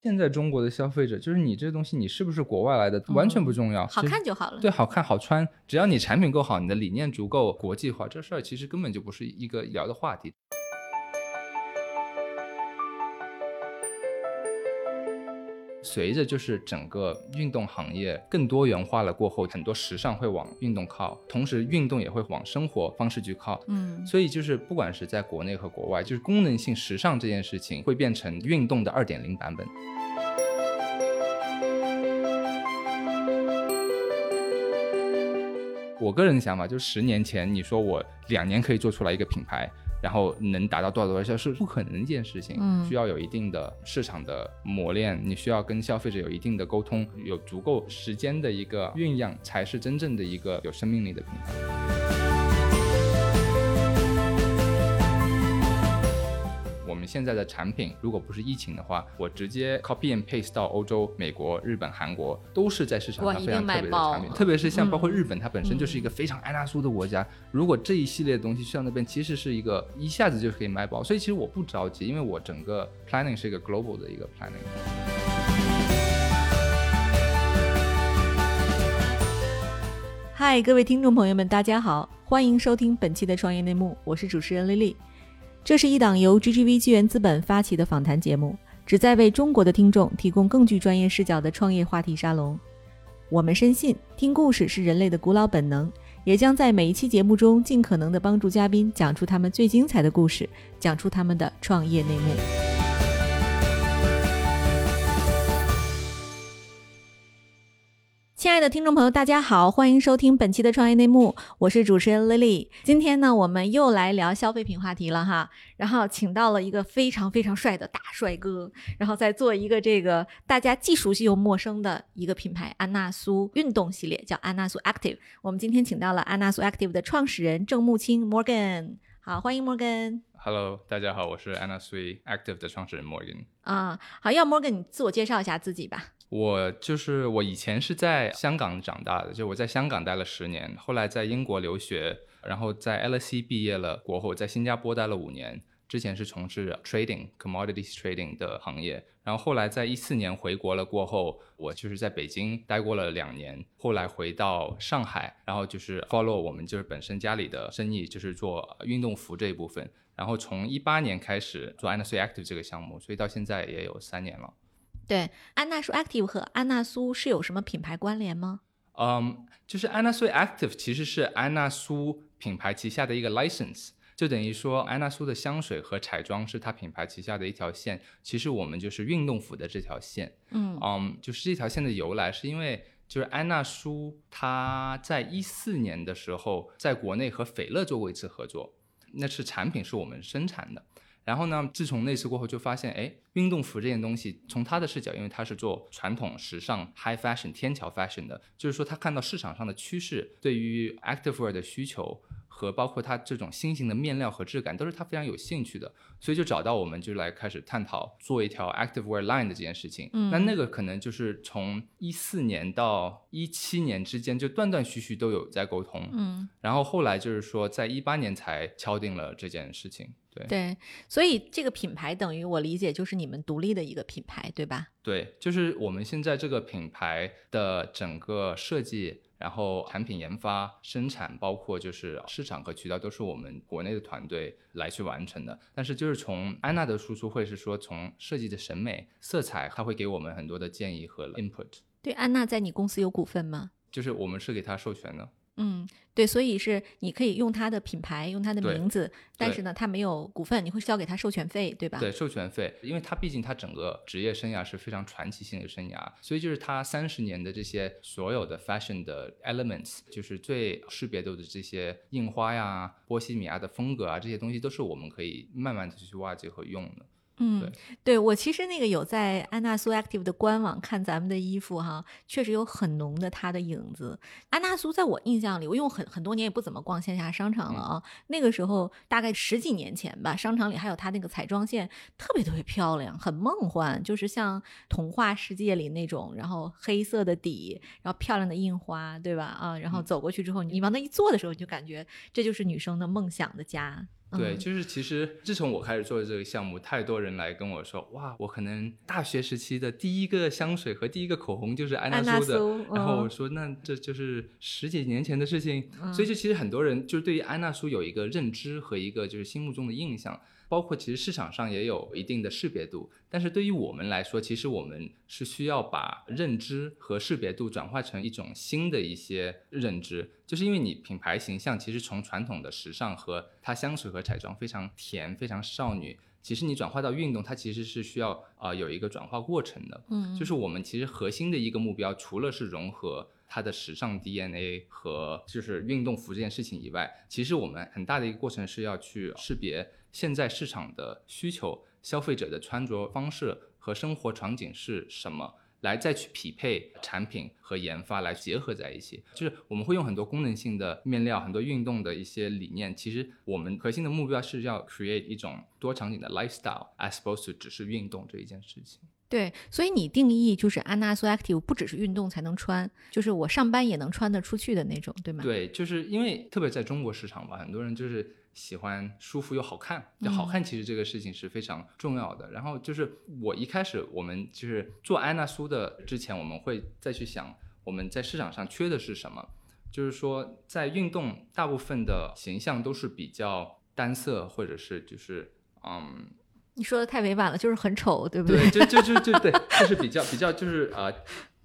现在中国的消费者，就是你这东西你是不是国外来的，完全不重要，好看就好了。对，好看好穿，只要你产品够好，你的理念足够国际化，这事儿其实根本就不是一个聊的话题。随着就是整个运动行业更多元化了过后，很多时尚会往运动靠，同时运动也会往生活方式去靠。嗯，所以就是不管是在国内和国外，就是功能性时尚这件事情会变成运动的二点零版本。我个人的想法就是，十年前你说我两年可以做出来一个品牌。然后能达到多少多少销是不可能的一件事情，嗯，需要有一定的市场的磨练，你需要跟消费者有一定的沟通，有足够时间的一个酝酿，才是真正的一个有生命力的品牌。现在的产品，如果不是疫情的话，我直接 copy and paste 到欧洲、美国、日本、韩国，都是在市场上非常特别的产品。特别是像包括日本，它本身就是一个非常安娜苏的国家。如果这一系列的东西去到那边，其实是一个一下子就可以卖爆。所以其实我不着急，因为我整个 planning 是一个 global 的一个 planning。嗨，各位听众朋友们，大家好，欢迎收听本期的创业内幕，我是主持人丽丽。这是一档由 GGV 纪元资本发起的访谈节目，旨在为中国的听众提供更具专业视角的创业话题沙龙。我们深信，听故事是人类的古老本能，也将在每一期节目中尽可能的帮助嘉宾讲出他们最精彩的故事，讲出他们的创业内幕。亲爱的听众朋友，大家好，欢迎收听本期的创业内幕，我是主持人 Lily。今天呢，我们又来聊消费品话题了哈，然后请到了一个非常非常帅的大帅哥，然后再做一个这个大家既熟悉又陌生的一个品牌——安娜苏运动系列，叫安娜苏 Active。我们今天请到了安娜苏 Active 的创始人郑木青 Morgan，好，欢迎 Morgan。Hello，大家好，我是安娜苏 Active 的创始人 Morgan。啊，好，要 Morgan 你自我介绍一下自己吧。我就是我以前是在香港长大的，就我在香港待了十年，后来在英国留学，然后在 LSE 毕业了过后，在新加坡待了五年，之前是从事 trading commodities trading 的行业，然后后来在一四年回国了过后，我就是在北京待过了两年，后来回到上海，然后就是 follow 我们就是本身家里的生意，就是做运动服这一部分，然后从一八年开始做 Anna Sui Active 这个项目，所以到现在也有三年了。对，安娜苏 Active 和安娜苏是有什么品牌关联吗？嗯，就是安娜苏 Active 其实是安娜苏品牌旗下的一个 license，就等于说安娜苏的香水和彩妆是它品牌旗下的一条线。其实我们就是运动服的这条线。嗯，嗯，就是这条线的由来是因为就是安娜苏它在一四年的时候在国内和斐乐做过一次合作，那是产品是我们生产的。然后呢？自从那次过后，就发现，哎，运动服这件东西，从他的视角，因为他是做传统时尚 high fashion 天桥 fashion 的，就是说他看到市场上的趋势，对于 active wear 的需求。和包括它这种新型的面料和质感，都是他非常有兴趣的，所以就找到我们，就来开始探讨做一条 active wear line 的这件事情。嗯，那那个可能就是从一四年到一七年之间，就断断续续都有在沟通。嗯，然后后来就是说，在一八年才敲定了这件事情。对对，所以这个品牌等于我理解就是你们独立的一个品牌，对吧？对，就是我们现在这个品牌的整个设计。然后产品研发、生产，包括就是市场和渠道，都是我们国内的团队来去完成的。但是就是从安娜的输出会是说，从设计的审美、色彩，他会给我们很多的建议和 input。对，安娜在你公司有股份吗？就是我们是给他授权的。嗯，对，所以是你可以用他的品牌，用他的名字，但是呢，他没有股份，你会交给他授权费，对吧？对，授权费，因为他毕竟他整个职业生涯是非常传奇性的生涯，所以就是他三十年的这些所有的 fashion 的 elements，就是最识别度的这些印花呀、波西米亚的风格啊，这些东西都是我们可以慢慢的去挖掘和用的。嗯，对我其实那个有在安娜苏 Active 的官网看咱们的衣服哈，确实有很浓的它的影子。安娜苏在我印象里，我用很很多年也不怎么逛线下商场了啊。那个时候大概十几年前吧，商场里还有它那个彩妆线，特别特别漂亮，很梦幻，就是像童话世界里那种，然后黑色的底，然后漂亮的印花，对吧？啊，然后走过去之后，你往那一坐的时候，你就感觉这就是女生的梦想的家。对，嗯。就是其实自从我开始做这个项目，太多人来跟我说，哇，我可能大学时期的第一个香水和第一个口红就是安安娜娜苏的，然后我说那这就是十几年前的事情，嗯所以就其实很多人就是对于安娜苏有一个认知和一个就是心目中的印象。包括其实市场上也有一定的识别度，但是对于我们来说，其实我们是需要把认知和识别度转化成一种新的一些认知，就是因为你品牌形象其实从传统的时尚和它香水和彩妆非常甜、非常少女，其实你转化到运动，它其实是需要啊、呃有一个转化过程的。嗯，就是我们其实核心的一个目标，除了是融合它的时尚 DNA 和就是运动服这件事情以外，其实我们很大的一个过程是要去识别现在市场的需求、消费者的穿着方式和生活场景是什么。来再去匹配产品和研发来结合在一起，就是我们会用很多功能性的面料，很多运动的一些理念。其实我们核心的目标是要 create 一种多场景的 lifestyle，as opposed to 只是运动这一件事情。对，所以你定义就是安娜苏 Active 不只是运动才能穿，就是我上班也能穿得出去的那种，对吗？对，就是因为特别在中国市场吧，很多人就是喜欢舒服又好看。就好看，其实这个事情是非常重要的。然后就是我一开始我们就是做安娜苏的之前，我们会再去想我们在市场上缺的是什么。就是说，在运动大部分的形象都是比较单色，或者是就是嗯，你说的太委婉了，就是很丑，对不对，就就就就对，就是比较比较就是呃，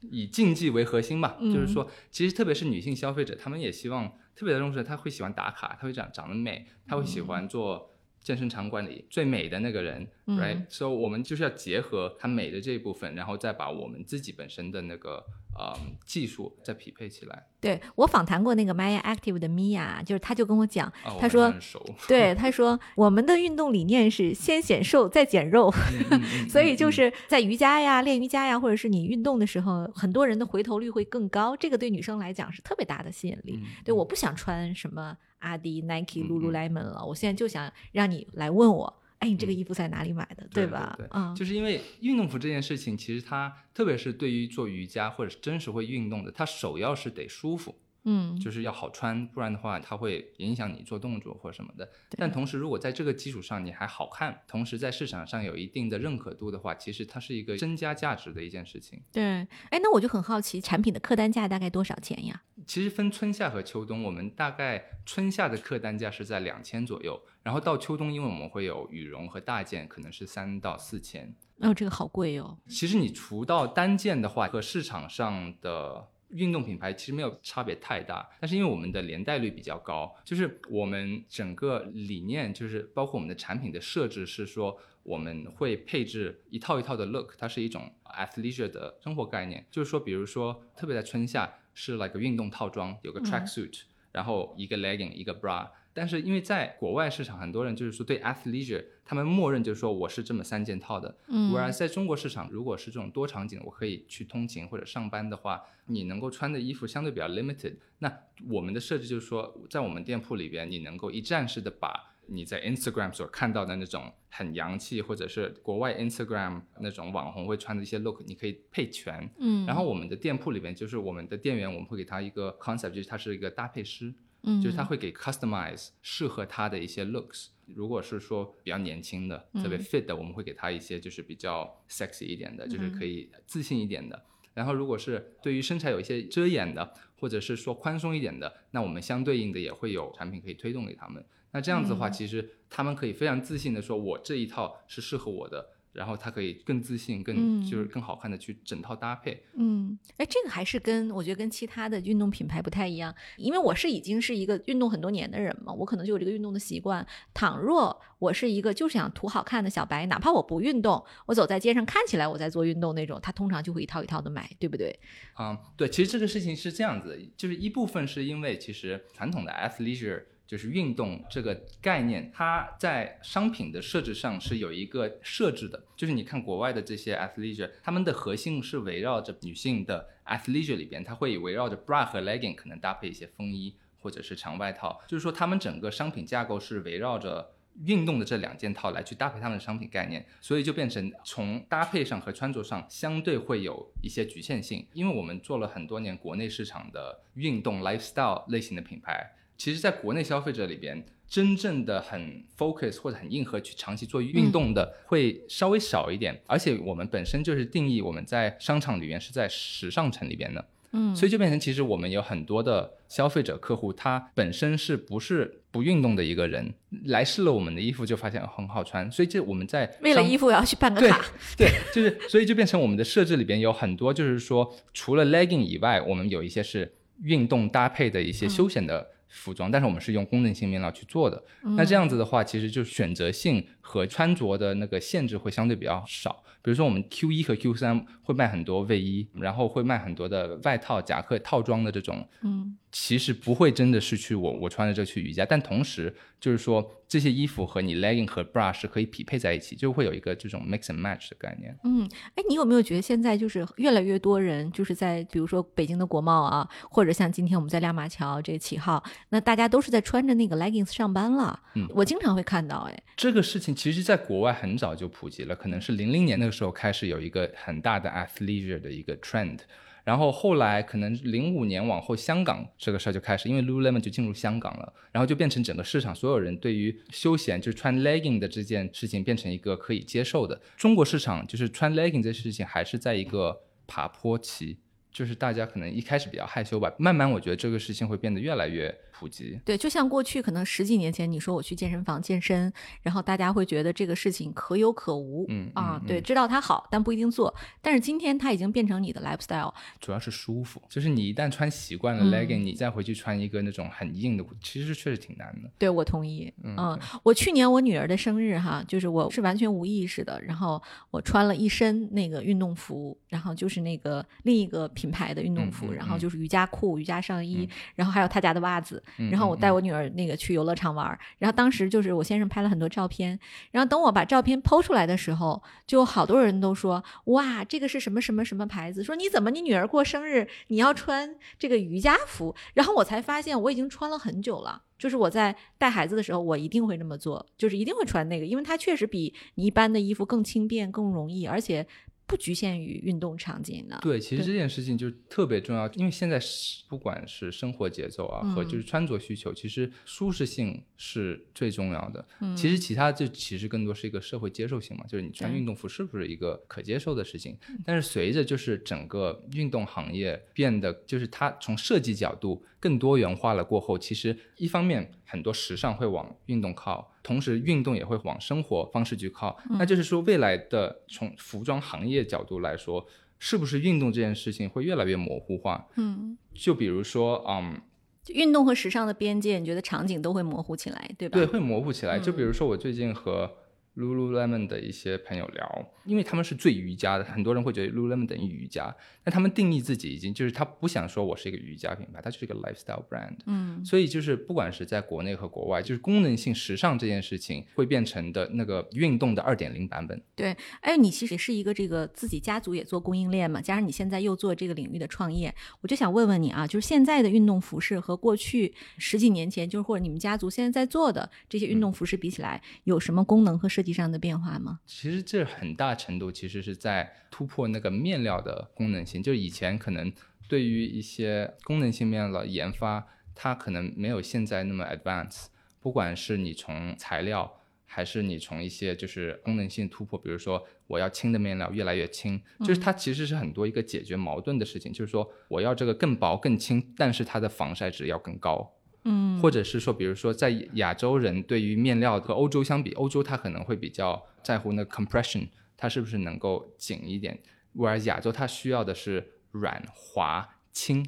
以竞技为核心吧。就是说，其实特别是女性消费者，她们也希望特别的重视，她会喜欢打卡，她会长长得美，她会喜欢做健身场馆里最美的那个人、嗯。r i g h t So 我们就是要结合她美的这一部分，然后再把我们自己本身的那个呃技术再匹配起来。对我访谈过那个 Maya Active 的 Mia，，就是她就跟我讲，她说 对，她说我们的运动理念是先显瘦再减肉，嗯嗯 嗯所以就嗯是在瑜伽呀、练瑜伽呀，或者是你运动的时候，很多人的回头率会更高，这个对女生来讲是特别大的吸引力。嗯对，我不想穿什么阿迪、Nike、Lululemon 了，我现在就想让你来问我，哎，你这个嗯衣服在哪里买的，对吧？对对嗯，就是因为运动服这件事情，其实它特别是对于做瑜伽或者是真实会运动的，它首要是得舒服，嗯，就是要好穿，不然的话它会影响你做动作或者什么的。但同时，如果在这个基础上你还好看，同时在市场上有一定的认可度的话，其实它是一个增加价值的一件事情。对。哎，那我就很好奇，产品的客单价大概多少钱呀？其实分春夏和秋冬，我们大概春夏的客单价是在两千左右，然后到秋冬，因为我们会有羽绒和大件，可能是三到四千。哦，这个好贵哦。其实你除到单件的话，和市场上的运动品牌其实没有差别太大，但是因为我们的连带率比较高，就是我们整个理念就是包括我们的产品的设置是说我们会配置一套一套的 look，它是一种 athleisure 的生活概念，就是说比如说特别在春夏是 like 运动套装，有个 track suit，、然后一个 legging 一个 bra。但是因为在国外市场，很多人就是说对 athleisure，他们默认就是说我是这么三件套的，嗯 Whereas 在中国市场，如果是这种多场景，我可以去通勤或者上班的话，你能够穿的衣服相对比较 limited。那我们的设计就是说，在我们店铺里边，你能够一站式的把你在 Instagram 所看到的那种很洋气，或者是国外 Instagram 那种网红会穿的一些 look，你可以配全。嗯，然后我们的店铺里边，就是我们的店员，我们会给他一个 concept，就是他是一个搭配师。嗯，就是他会给 customize 适合他的一些 looks。如果是说比较年轻的、特别 fit 的，我们会给他一些就是比较 sexy 一点的，就是可以自信一点的。然后如果是对于身材有一些遮掩的，或者是说宽松一点的，那我们相对应的也会有产品可以推动给他们。那这样子的话，嗯其实他们可以非常自信的说，我这一套是适合我的。然后他可以更自信、更嗯就是更好看的去整套搭配。嗯，哎，这个还是跟我觉得跟其他的运动品牌不太一样，因为我是已经是一个运动很多年的人嘛，我可能就有这个运动的习惯。倘若我是一个就是想图好看的小白，哪怕我不运动，我走在街上看起来我在做运动那种，他通常就会一套一套的买，对不对？嗯、对，其实这个事情是这样子，就是一部分是因为其实传统的 athleisure 就是运动这个概念，它在商品的设置上是有一个设置的，就是你看国外的这些 athleisure，他们的核心是围绕着女性的 athleisure 里边，它会围绕着 bra 和 legging 可能搭配一些风衣或者是长外套，就是说他们整个商品架构是围绕着。运动的这两件套来去搭配他们的商品概念，所以就变成从搭配上和穿着上相对会有一些局限性。因为我们做了很多年国内市场的运动 lifestyle 类型的品牌，其实在国内消费者里边，真正的很 focus 或者很硬核去长期做运动的会稍微少一点，而且我们本身就是定义我们在商场里面是在时尚城里边的，嗯，所以就变成其实我们有很多的消费者客户，他本身是不是不运动的一个人，来试了我们的衣服就发现很好穿，所以这我们在为了衣服我要去办个对卡，对，就是所以就变成我们的设置里边有很多，就是说除了 legging 以外，我们有一些是运动搭配的一些休闲的服装，但是我们是用功能性面料去做的。那这样子的话，其实就选择性和穿着的那个限制会相对比较少。比如说我们 Q 一和 Q 三会卖很多卫衣，然后会卖很多的外套、夹克套装的这种，嗯，其实不会真的是去我我穿着这去瑜伽，但同时就是说这些衣服和你 legging 和 bra 是可以匹配在一起，就会有一个这种 mix and match 的概念。嗯，哎，你有没有觉得现在就是越来越多人就是在比如说北京的国贸啊，或者像今天我们在亮马桥这个起号，那大家都是在穿着那个 leggings 上班了。嗯，我经常会看到，哎，这个事情其实在国外很早就普及了，可能是零零年那个时候开始有一个很大的 athleisure 的一个 trend，然后后来可能零五年往后，香港这个事儿就开始，因为 Lululemon 就进入香港了，然后就变成整个市场所有人对于休闲就是穿 legging 的这件事情变成一个可以接受的。中国市场就是穿 legging 这事情还是在一个爬坡期。就是大家可能一开始比较害羞吧，慢慢我觉得这个事情会变得越来越普及。对，就像过去可能十几年前，你说我去健身房健身，然后大家会觉得这个事情可有可无，嗯啊，嗯对，知道它好，但不一定做。但是今天它已经变成你的 lifestyle，主要是舒服，就是你一旦穿习惯了嗯 legging，、你再回去穿一个那种很硬的，其实确实挺难的。对我同意。嗯嗯，我去年我女儿的生日哈，就是我是完全无意识的，然后我穿了一身那个运动服，然后就是那个另一个品牌的运动服，然后就是瑜伽裤、瑜伽上衣，嗯然后还有他家的袜子，嗯然后我嗯带我女儿那个去游乐场玩儿，然后当时就是我先生拍了很多照片，然后等我把照片剖出来的时候，就好多人都说哇，这个是什么什么什么牌子？说你怎么你女儿过生日你要穿这个瑜伽服？然后我才发现我已经穿了很久了。就是我在带孩子的时候，我一定会这么做，就是一定会穿那个，因为它确实比你一般的衣服更轻便、更容易，而且不局限于运动场景呢。对，其实这件事情就特别重要，因为现在是不管是生活节奏啊，和嗯就是穿着需求，其实舒适性是最重要的。嗯其实其他就其实更多是一个社会接受性嘛，就是你穿运动服是不是一个可接受的事情？但是随着就是整个运动行业变得，就是它从设计角度更多元化了过后，其实一方面很多时尚会往运动靠，同时运动也会往生活方式去靠。那就是说，未来的从服装行业角度来说，是不是运动这件事情会越来越模糊化？嗯，就比如说，嗯，运动和时尚的边界，你觉得场景都会模糊起来，对吧？对，会模糊起来。就比嗯如说，我最近和 Lululemon 的一些朋友聊，因为他们是最瑜伽的，很多人会觉得 Lululemon 等于瑜伽，但他们定义自己已经就是他不想说我是一个瑜伽品牌，它就是一个 lifestyle brand。嗯，所以就是不管是在国内和国外，就是功能性时尚这件事情会变成的那个运动的二点零版本。对。哎，你其实也是一个这个自己家族也做供应链嘛，加上你现在又做这个领域的创业，我就想问问你啊，就是现在的运动服饰和过去十几年前，就是或者你们家族现在在做的这些运动服饰比起来，有什么功能和设计上的变化吗？其实这很大程度其实是在突破那个面料的功能性，就以前可能对于一些功能性面料的研发，它可能没有现在那么 advanced。不管是你从材料，还是你从一些就是功能性突破，比如说我要轻的面料越来越轻，就是它其实是很多一个解决矛盾的事情，就是说我要这个更薄更轻，但是它的防晒值要更高。嗯。或者是说，比如说在亚洲人对于面料和欧洲相比，欧洲它可能会比较在乎那 compression，它是不是能够紧一点，whereas 亚洲它需要的是软滑轻。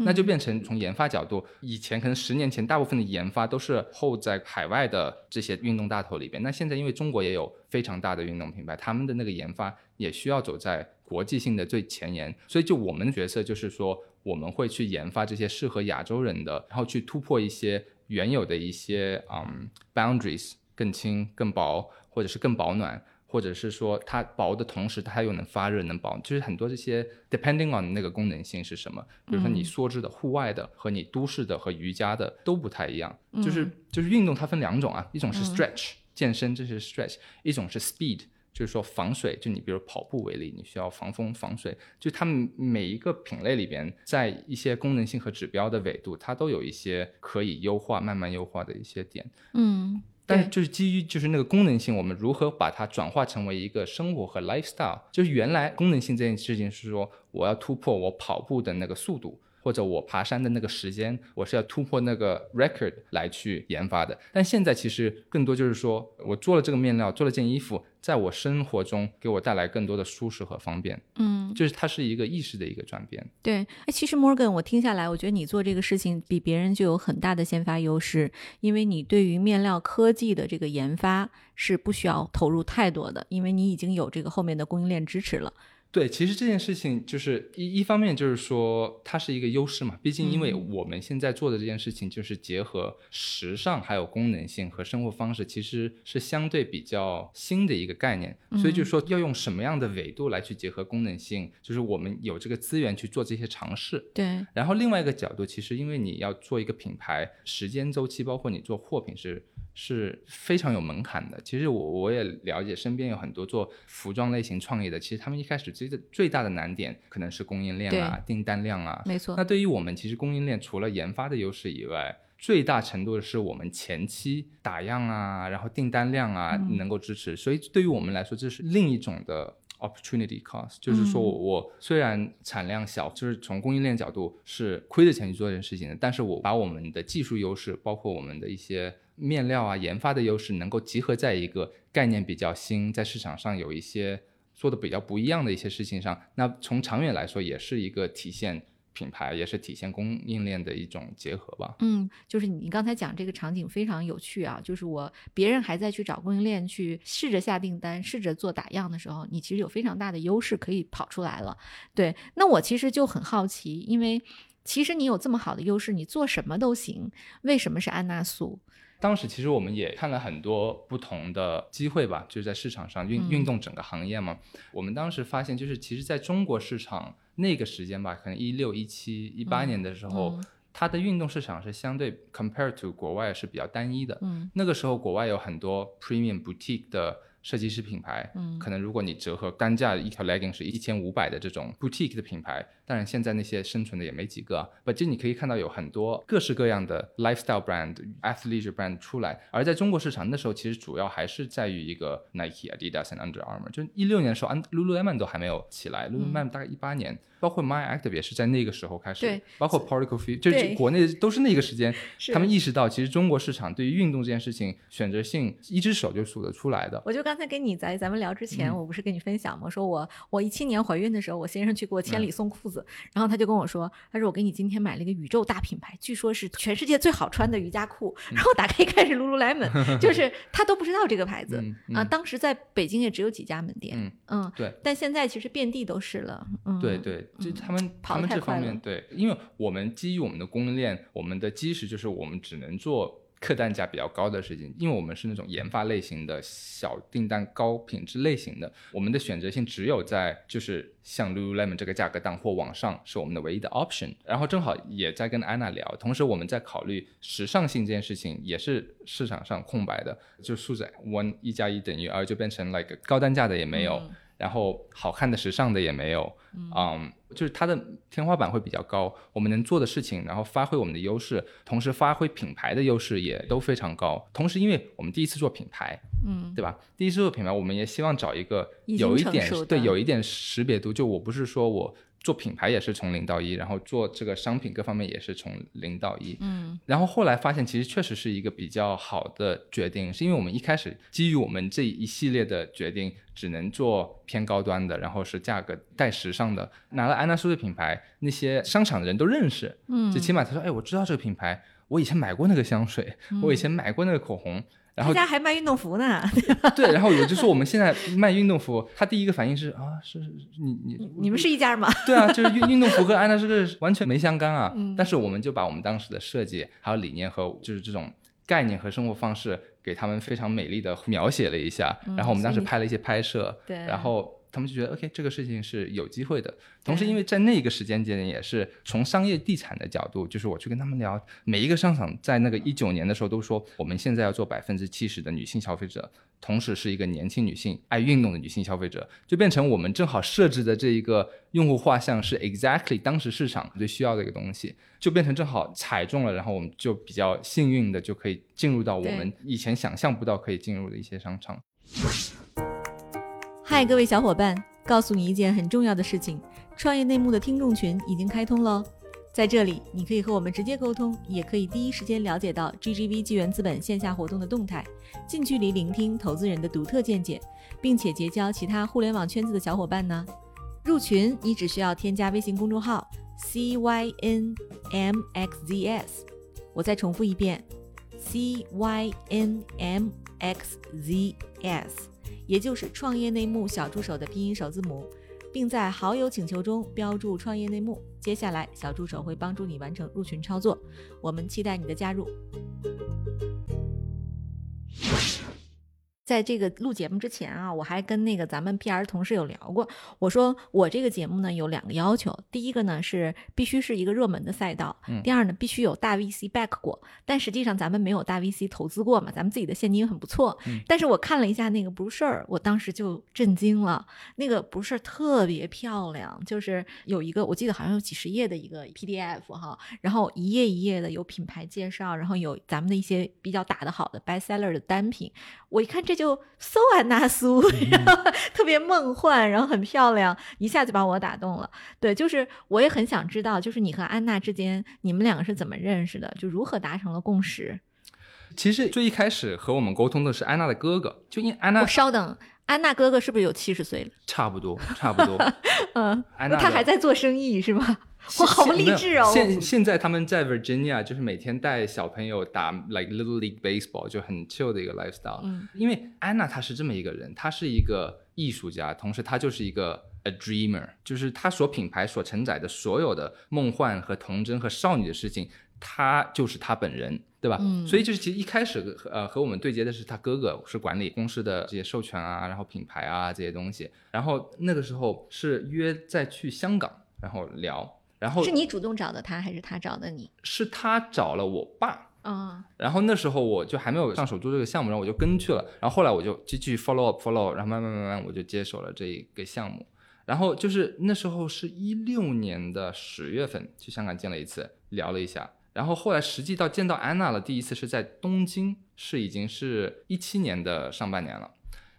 那就变成从研发角度，以前可能十年前大部分的研发都是后在海外的这些运动大头里边，那现在因为中国也有非常大的运动品牌，他们的那个研发也需要走在国际性的最前沿，所以就我们的角色就是说，我们会去研发这些适合亚洲人的，然后去突破一些原有的一些嗯 boundaries，更轻、更薄，或者是更保暖。或者是说它薄的同时，它又能发热、能保，就是很多这些 depending on 那个功能性是什么。比如说你梭织的、户外的和你都市的和瑜伽的都不太一样。就是就是运动它分两种啊，一种是 stretch、健身，这是 stretch；一种是 speed，就是说防水，就你比如跑步为例，你需要防风防水，就它们每一个品类里边，在一些功能性和指标的纬度，它都有一些可以优化、慢慢优化的一些点。嗯，但是就是基于就是那个功能性，我们如何把它转化成为一个生活和 lifestyle？就是原来功能性这件事情是说我要突破我跑步的那个速度。或者我爬山的那个时间，我是要突破那个 record 来去研发的。但现在其实更多就是说我做了这个面料，做了件衣服，在我生活中给我带来更多的舒适和方便。嗯，就是它是一个意识的一个转变。对，哎，其实 Morgan，我听下来，我觉得你做这个事情比别人就有很大的先发优势，因为你对于面料科技的这个研发是不需要投入太多的，因为你已经有这个后面的供应链支持了。对，其实这件事情就是一一方面就是说它是一个优势嘛，毕竟因为我们现在做的这件事情就是结合时尚还有功能性和生活方式，其实是相对比较新的一个概念，所以就是说要用什么样的维度来去结合功能性，就是我们有这个资源去做这些尝试。对，然后另外一个角度，其实因为你要做一个品牌，时间周期包括你做货品是。是非常有门槛的。其实我我也了解，身边有很多做服装类型创业的，其实他们一开始最的最大的难点可能是供应链啊、订单量啊。没错。那对于我们，其实供应链除了研发的优势以外，最大程度的是我们前期打样啊，然后订单量啊能够支持。所以对于我们来说，这是另一种的 opportunity cost，就是说我虽然产量小，就是从供应链角度是亏着钱去做这件事情的，但是我把我们的技术优势，包括我们的一些。面料啊，研发的优势能够集合在一个概念比较新，在市场上有一些做的比较不一样的一些事情上。那从长远来说，也是一个体现品牌，也是体现供应链的一种结合吧。嗯，就是你刚才讲这个场景非常有趣啊，就是我别人还在去找供应链去试着下订单，试着做打样的时候，你其实有非常大的优势可以跑出来了。对，那我其实就很好奇，因为其实你有这么好的优势，你做什么都行，为什么是安娜素？当时其实我们也看了很多不同的机会吧，就是在市场上运运动整个行业嘛。我们当时发现，就是其实在中国市场那个时间吧，可能一六、一七、一八年的时候，它的运动市场是相对 compared to 国外是比较单一的。嗯，那个时候国外有很多 premium boutique 的。设计师品牌，嗯，可能如果你折合单价一条 legging 是一千五百的这种 boutique 的品牌，当然现在那些生存的也没几个。不，就你可以看到有很多各式各样的 lifestyle brand、athleisure brand 出来。而在中国市场那时候，其实主要还是在于一个 Nike、Adidas and Under Armour。就一六年的时候，安 Lululemon 都还没有起来，Lululemon 大概一八年。包括 My Active 也是在那个时候开始，包括 Particle Fit，就是国内都是那个时间，他们意识到其实中国市场对于运动这件事情选择性一只手就数得出来的。我就刚才跟你在咱们聊之前，我不是跟你分享吗？说我我一七年怀孕的时候，我先生去给我千里送裤子，然后他就跟我说，他说我给你今天买了一个宇宙大品牌，据说是全世界最好穿的瑜伽裤，然后打开一看是 Lululemon，就是他都不知道这个牌子啊。当时在北京也只有几家门店，嗯，对，但现在其实遍地都是了，嗯，对对。就他们，他们这方面对，因为我们基于我们的供应链，我们的基石就是我们只能做客单价比较高的事情，因为我们是那种研发类型的小订单高品质类型的，我们的选择性只有在就是像 Lululemon 这个价格档或往上是我们的唯一的 option。然后正好也在跟安娜聊，同时我们在考虑时尚性这件事情也是市场上空白的，就数字 one 一加一等于二就变成 like 高单价的也没有。然后好看的、时尚的也没有，嗯，就是它的天花板会比较高。我们能做的事情，然后发挥我们的优势，同时发挥品牌的优势也都非常高。同时，因为我们第一次做品牌，嗯，对吧？第一次做品牌，我们也希望找一个有一点对有一点识别度。就我不是说我。做品牌也是从零到一，然后做这个商品各方面也是从零到一。嗯，然后后来发现其实确实是一个比较好的决定，是因为我们一开始基于我们这一系列的决定，只能做偏高端的，然后是价格带时尚的。拿了安娜苏的品牌，那些商场的人都认识。嗯，最起码他说，哎，我知道这个品牌，我以前买过那个香水，我以前买过那个口红。然后家还卖运动服呢，对，然后有就说我们现在卖运动服，他第一个反应是啊，是你你你们是一家吗？对啊，就是运运动服和安娜这个完全没相干啊。但是我们就把我们当时的设计还有理念和就是这种概念和生活方式给他们非常美丽的描写了一下，然后我们当时拍了一些拍摄，对，然后他们就觉得 OK 这个事情是有机会的。同时，因为在那个时间节点，也是从商业地产的角度，就是我去跟他们聊，每一个商场在那个一九年的时候都说，我们现在要做百分之七十的女性消费者，同时是一个年轻女性、爱运动的女性消费者，就变成我们正好设置的这一个用户画像是 exactly 当时市场最需要的一个东西，就变成正好踩中了，然后我们就比较幸运的就可以进入到我们以前想象不到可以进入的一些商场。嗨，各位小伙伴，告诉你一件很重要的事情：创业内幕的听众群已经开通喽。在这里，你可以和我们直接沟通，也可以第一时间了解到 GGV 纪元资本线下活动的动态，近距离聆听投资人的独特见解，并且结交其他互联网圈子的小伙伴呢。入群，你只需要添加微信公众号 CYNMXZS。我再重复一遍，CYNMXZS。也就是创业内幕小助手的拼音首字母，并在好友请求中标注“创业内幕”。接下来，小助手会帮助你完成入群操作。我们期待你的加入。在这个录节目之前啊，我还跟那个咱们 PR 同事有聊过。我说我这个节目呢有两个要求，第一个呢是必须是一个热门的赛道，第二呢必须有大 VC back 过。但实际上咱们没有大 VC 投资过嘛，咱们自己的现金很不错。但是我看了一下那个 brochure，我当时就震惊了。那个 brochure 特别漂亮，就是有一个我记得好像有几十页的一个 PDF 哈，然后一页一页的有品牌介绍，然后有咱们的一些比较打得好的 bestseller 的单品。我一看这。就搜安娜苏，然后特别梦幻，然后很漂亮，一下就把我打动了。对，就是我也很想知道，就是你和安娜之间，你们两个是怎么认识的？就如何达成了共识？其实最一开始和我们沟通的是安娜的哥哥，就因安娜。稍等，安娜哥哥是不是有七十岁了？差不多，差不多。嗯，安娜他还在做生意是吗？我，好励志哦！现现在他们在 Virginia，就是每天带小朋友打 like little league baseball，就很 chill 的一个 lifestyle。嗯，因为安娜她是这么一个人，她是一个艺术家，同时她就是一个 a dreamer，就是她所品牌所承载的所有的梦幻和童真和少女的事情，她就是他本人，对吧？嗯，所以就是其实一开始呃和我们对接的是他哥哥，是管理公司的这些授权啊，然后品牌啊这些东西，然后那个时候是约在去香港，然后聊。然后是你主动找的他，还是他找的你？是他找了我爸啊。然后那时候我就还没有上手做这个项目，然后我就跟去了。然后后来我就继续 follow up follow，然后慢慢慢慢我就接手了这一个项目。然后就是那时候是一六年的十月份去香港见了一次，聊了一下。然后后来实际到见到安娜了，第一次是在东京，是已经是一七年的上半年了。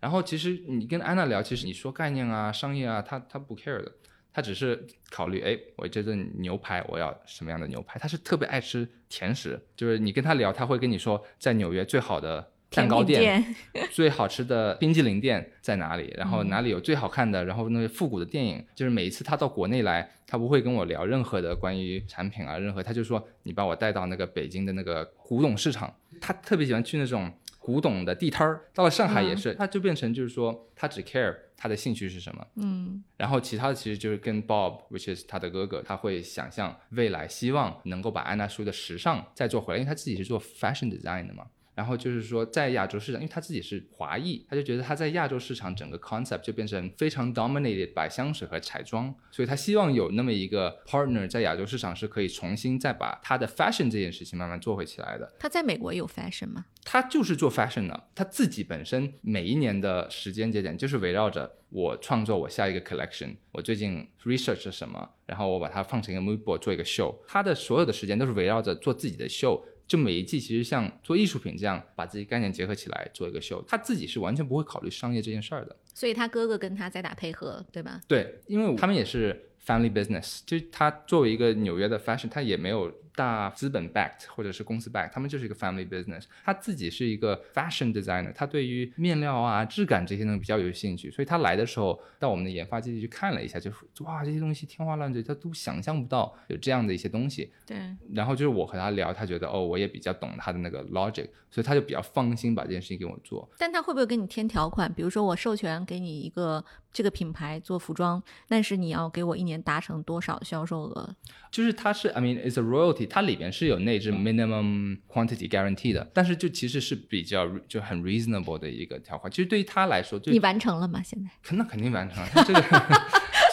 然后其实你跟安娜聊，其实你说概念啊、商业啊，她她不 care 的。她只是考虑，哎，我这顿牛排我要什么样的牛排？她是特别爱吃甜食，就是你跟她聊，她会跟你说，在纽约最好的蛋糕店、最好吃的冰激凌店在哪里，然后哪里有最好看的，然后那些复古的电影。就是每一次他到国内来，他不会跟我聊任何的关于产品啊，任何，他就说你把我带到那个北京的那个古董市场，他特别喜欢去那种。古董的地摊儿，到了上海也是，他就变成就是说，他只 care 他的兴趣是什么，嗯，然后其他的其实就是跟 Bob，which is 他的哥哥，他会想象未来，希望能够把安娜叔的时尚再做回来，因为他自己是做 fashion design 的嘛。然后就是说，在亚洲市场，因为他自己是华裔，他就觉得他在亚洲市场整个 concept 就变成非常 dominated by 香水和彩妆，所以他希望有那么一个 partner 在亚洲市场是可以重新再把他的 fashion 这件事情慢慢做回起来的。他在美国有 fashion 吗？他就是做 fashion 的，他自己本身每一年的时间节点就是围绕着我创作我下一个 collection，我最近 research 是什么，然后我把它放成一个 mood board 做一个 show，他的所有的时间都是围绕着做自己的 show。就每一季其实像做艺术品这样，把自己概念结合起来做一个秀，他自己是完全不会考虑商业这件事儿的。所以他哥哥跟他在打配合，对吧？对，因为他们也是 family business，就是他作为一个纽约的 fashion，他也没有。大资本 backed 或者是公司 backed，他们就是一个 family business。他自己是一个 fashion designer，他对于面料啊、质感这些东西比较有兴趣，所以他来的时候到我们的研发基地去看了一下，就是哇，这些东西天花乱坠，他都想象不到有这样的一些东西。对。然后就是我和他聊，他觉得哦，我也比较懂他的那个 logic，所以他就比较放心把这件事情给我做。但他会不会给你添条款？比如说我授权给你一个这个品牌做服装，但是你要给我一年达成多少销售额？就是它是，I mean, it's a royalty。它里边是有内置 minimum quantity guarantee 的，但是就其实是比较就很 reasonable 的一个条款。其实对于他来说，就你完成了吗？现在？那肯定完成了。这个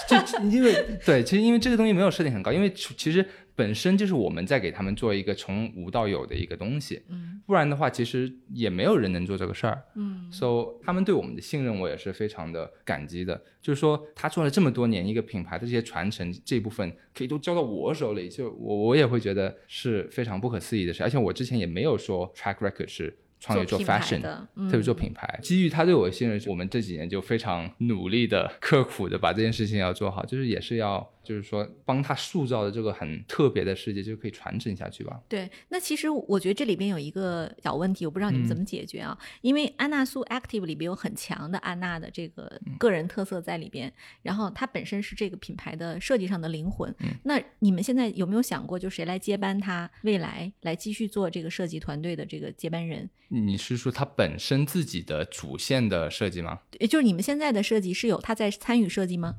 就因为对，其实因为这个东西没有设定很高，因为其实。本身就是我们在给他们做一个从无到有的一个东西，嗯，不然的话，其实也没有人能做这个事儿，嗯，so 他们对我们的信任，我也是非常的感激的。就是说，他做了这么多年一个品牌的这些传承这部分，可以都交到我手里，就我我也会觉得是非常不可思议的事。而且我之前也没有说 track record 是。创业做 fashion，特别做品牌，基于他对我的信任，我们这几年就非常努力的、刻苦的把这件事情要做好，就是也是要，就是说帮他塑造的这个很特别的世界，就可以传承下去吧。对，那其实我觉得这里边有一个小问题，我不知道你们怎么解决啊？因为安娜苏 Active 里边有很强的安娜的这个个人特色在里边，然后它本身是这个品牌的设计上的灵魂。那你们现在有没有想过，就谁来接班他，未来来继续做这个设计团队的这个接班人？你是说它本身自己的主线的设计吗？也就是你们现在的设计是有他在参与设计吗？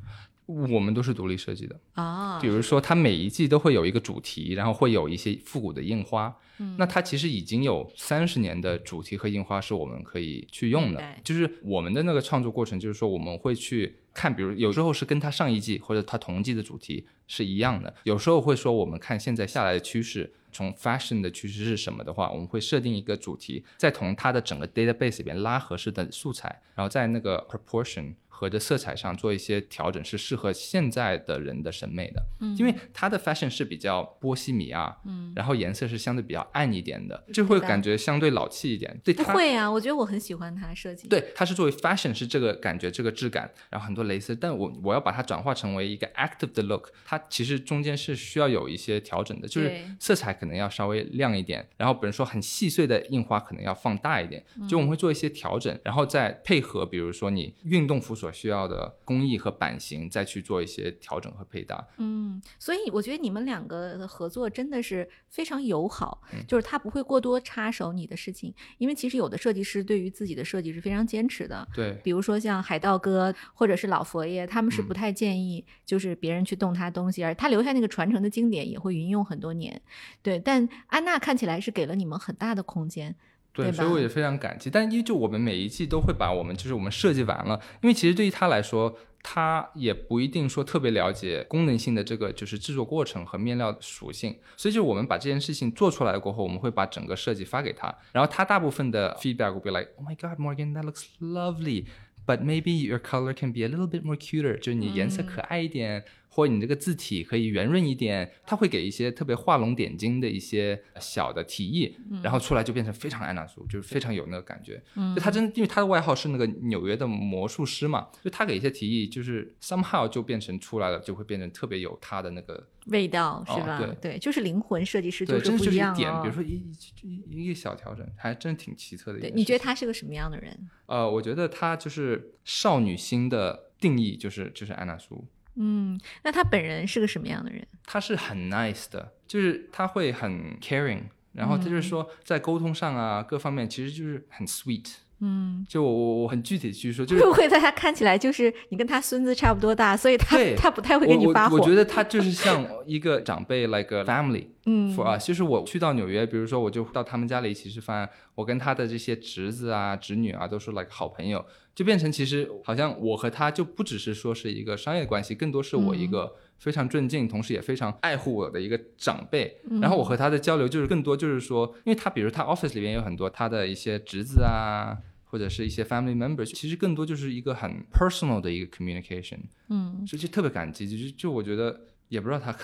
我们都是独立设计的啊。比如说，它每一季都会有一个主题，然后会有一些复古的印花。嗯，那它其实已经有三十年的主题和印花是我们可以去用的。就是我们的那个创作过程，就是说我们会去看，比如有时候是跟它上一季或者它同季的主题是一样的，有时候会说我们看现在下来的趋势。从 fashion 的趋势是什么的话，我们会设定一个主题，再从它的整个 database 里边拉合适的素材，然后在那个 proportion。和的色彩上做一些调整是适合现在的人的审美的，嗯，因为它的 fashion 是比较波西米亚，嗯，然后颜色是相对比较暗一点的，就会感觉相对老气一点。对，不会啊，我觉得我很喜欢它设计。对，它是作为 fashion 是这个感觉这个质感，然后很多蕾丝，但我我要把它转化成为一个 active 的 look，它其实中间是需要有一些调整的，就是色彩可能要稍微亮一点，然后比如说很细碎的印花可能要放大一点，就我们会做一些调整，然后再配合，比如说你运动服所。所需要的工艺和版型，再去做一些调整和配搭。嗯，所以我觉得你们两个的合作真的是非常友好，就是他不会过多插手你的事情。因为其实有的设计师对于自己的设计是非常坚持的。对，比如说像海盗哥或者是老佛爷，他们是不太建议就是别人去动他东西，而他留下那个传承的经典也会云用很多年。对，但安娜看起来是给了你们很大的空间。对，所以我也非常感激。但依旧，我们每一季都会把我们就是我们设计完了，因为其实对于他来说，他也不一定说特别了解功能性的这个就是制作过程和面料属性。所以就我们把这件事情做出来过后，我们会把整个设计发给他，然后他大部分的 feedback 会 be like，Oh my God, Morgan, that looks lovely, but maybe your color can be a little bit more cuter，就是你颜色可爱一点。或你这个字体可以圆润一点，他会给一些特别画龙点睛的一些小的提议，然后出来就变成非常安娜苏，就是非常有那个感觉。就他真，因为他的外号是那个纽约的魔术师嘛，就他给一些提议，就是 somehow 就变成出来了，就会变成特别有他的那个味道，是吧？对对，就是灵魂设计师就是不一样点，比如说一一一个小调整，还真挺奇特的。对，你觉得他是个什么样的人？呃，我觉得他就是少女心的定义，就是就是安娜苏。嗯，那他本人是个什么样的人？他是很 nice 的，就是他会很 caring，然后他就是说在沟通上啊各方面其实就是很 sweet。嗯，就我我我很具体去说，就是会不会在他看起来就是你跟他孙子差不多大，所以他他不太会跟你发火。我觉得他就是像一个长辈，like a family。嗯，for us，就是我去到纽约，比如说我就到他们家里一起吃饭，我跟他的这些侄子啊、侄女啊都是 like 好朋友，就变成其实好像我和他就不只是说是一个商业关系，更多是我一个非常尊敬，同时也非常爱护我的一个长辈。然后我和他的交流就是更多就是说，因为他比如他 office 里面有很多他的一些侄子啊。或者是一些 family members，其实更多就是一个很 personal 的一个 communication，嗯，所以就特别感激，就就我觉得也不知道他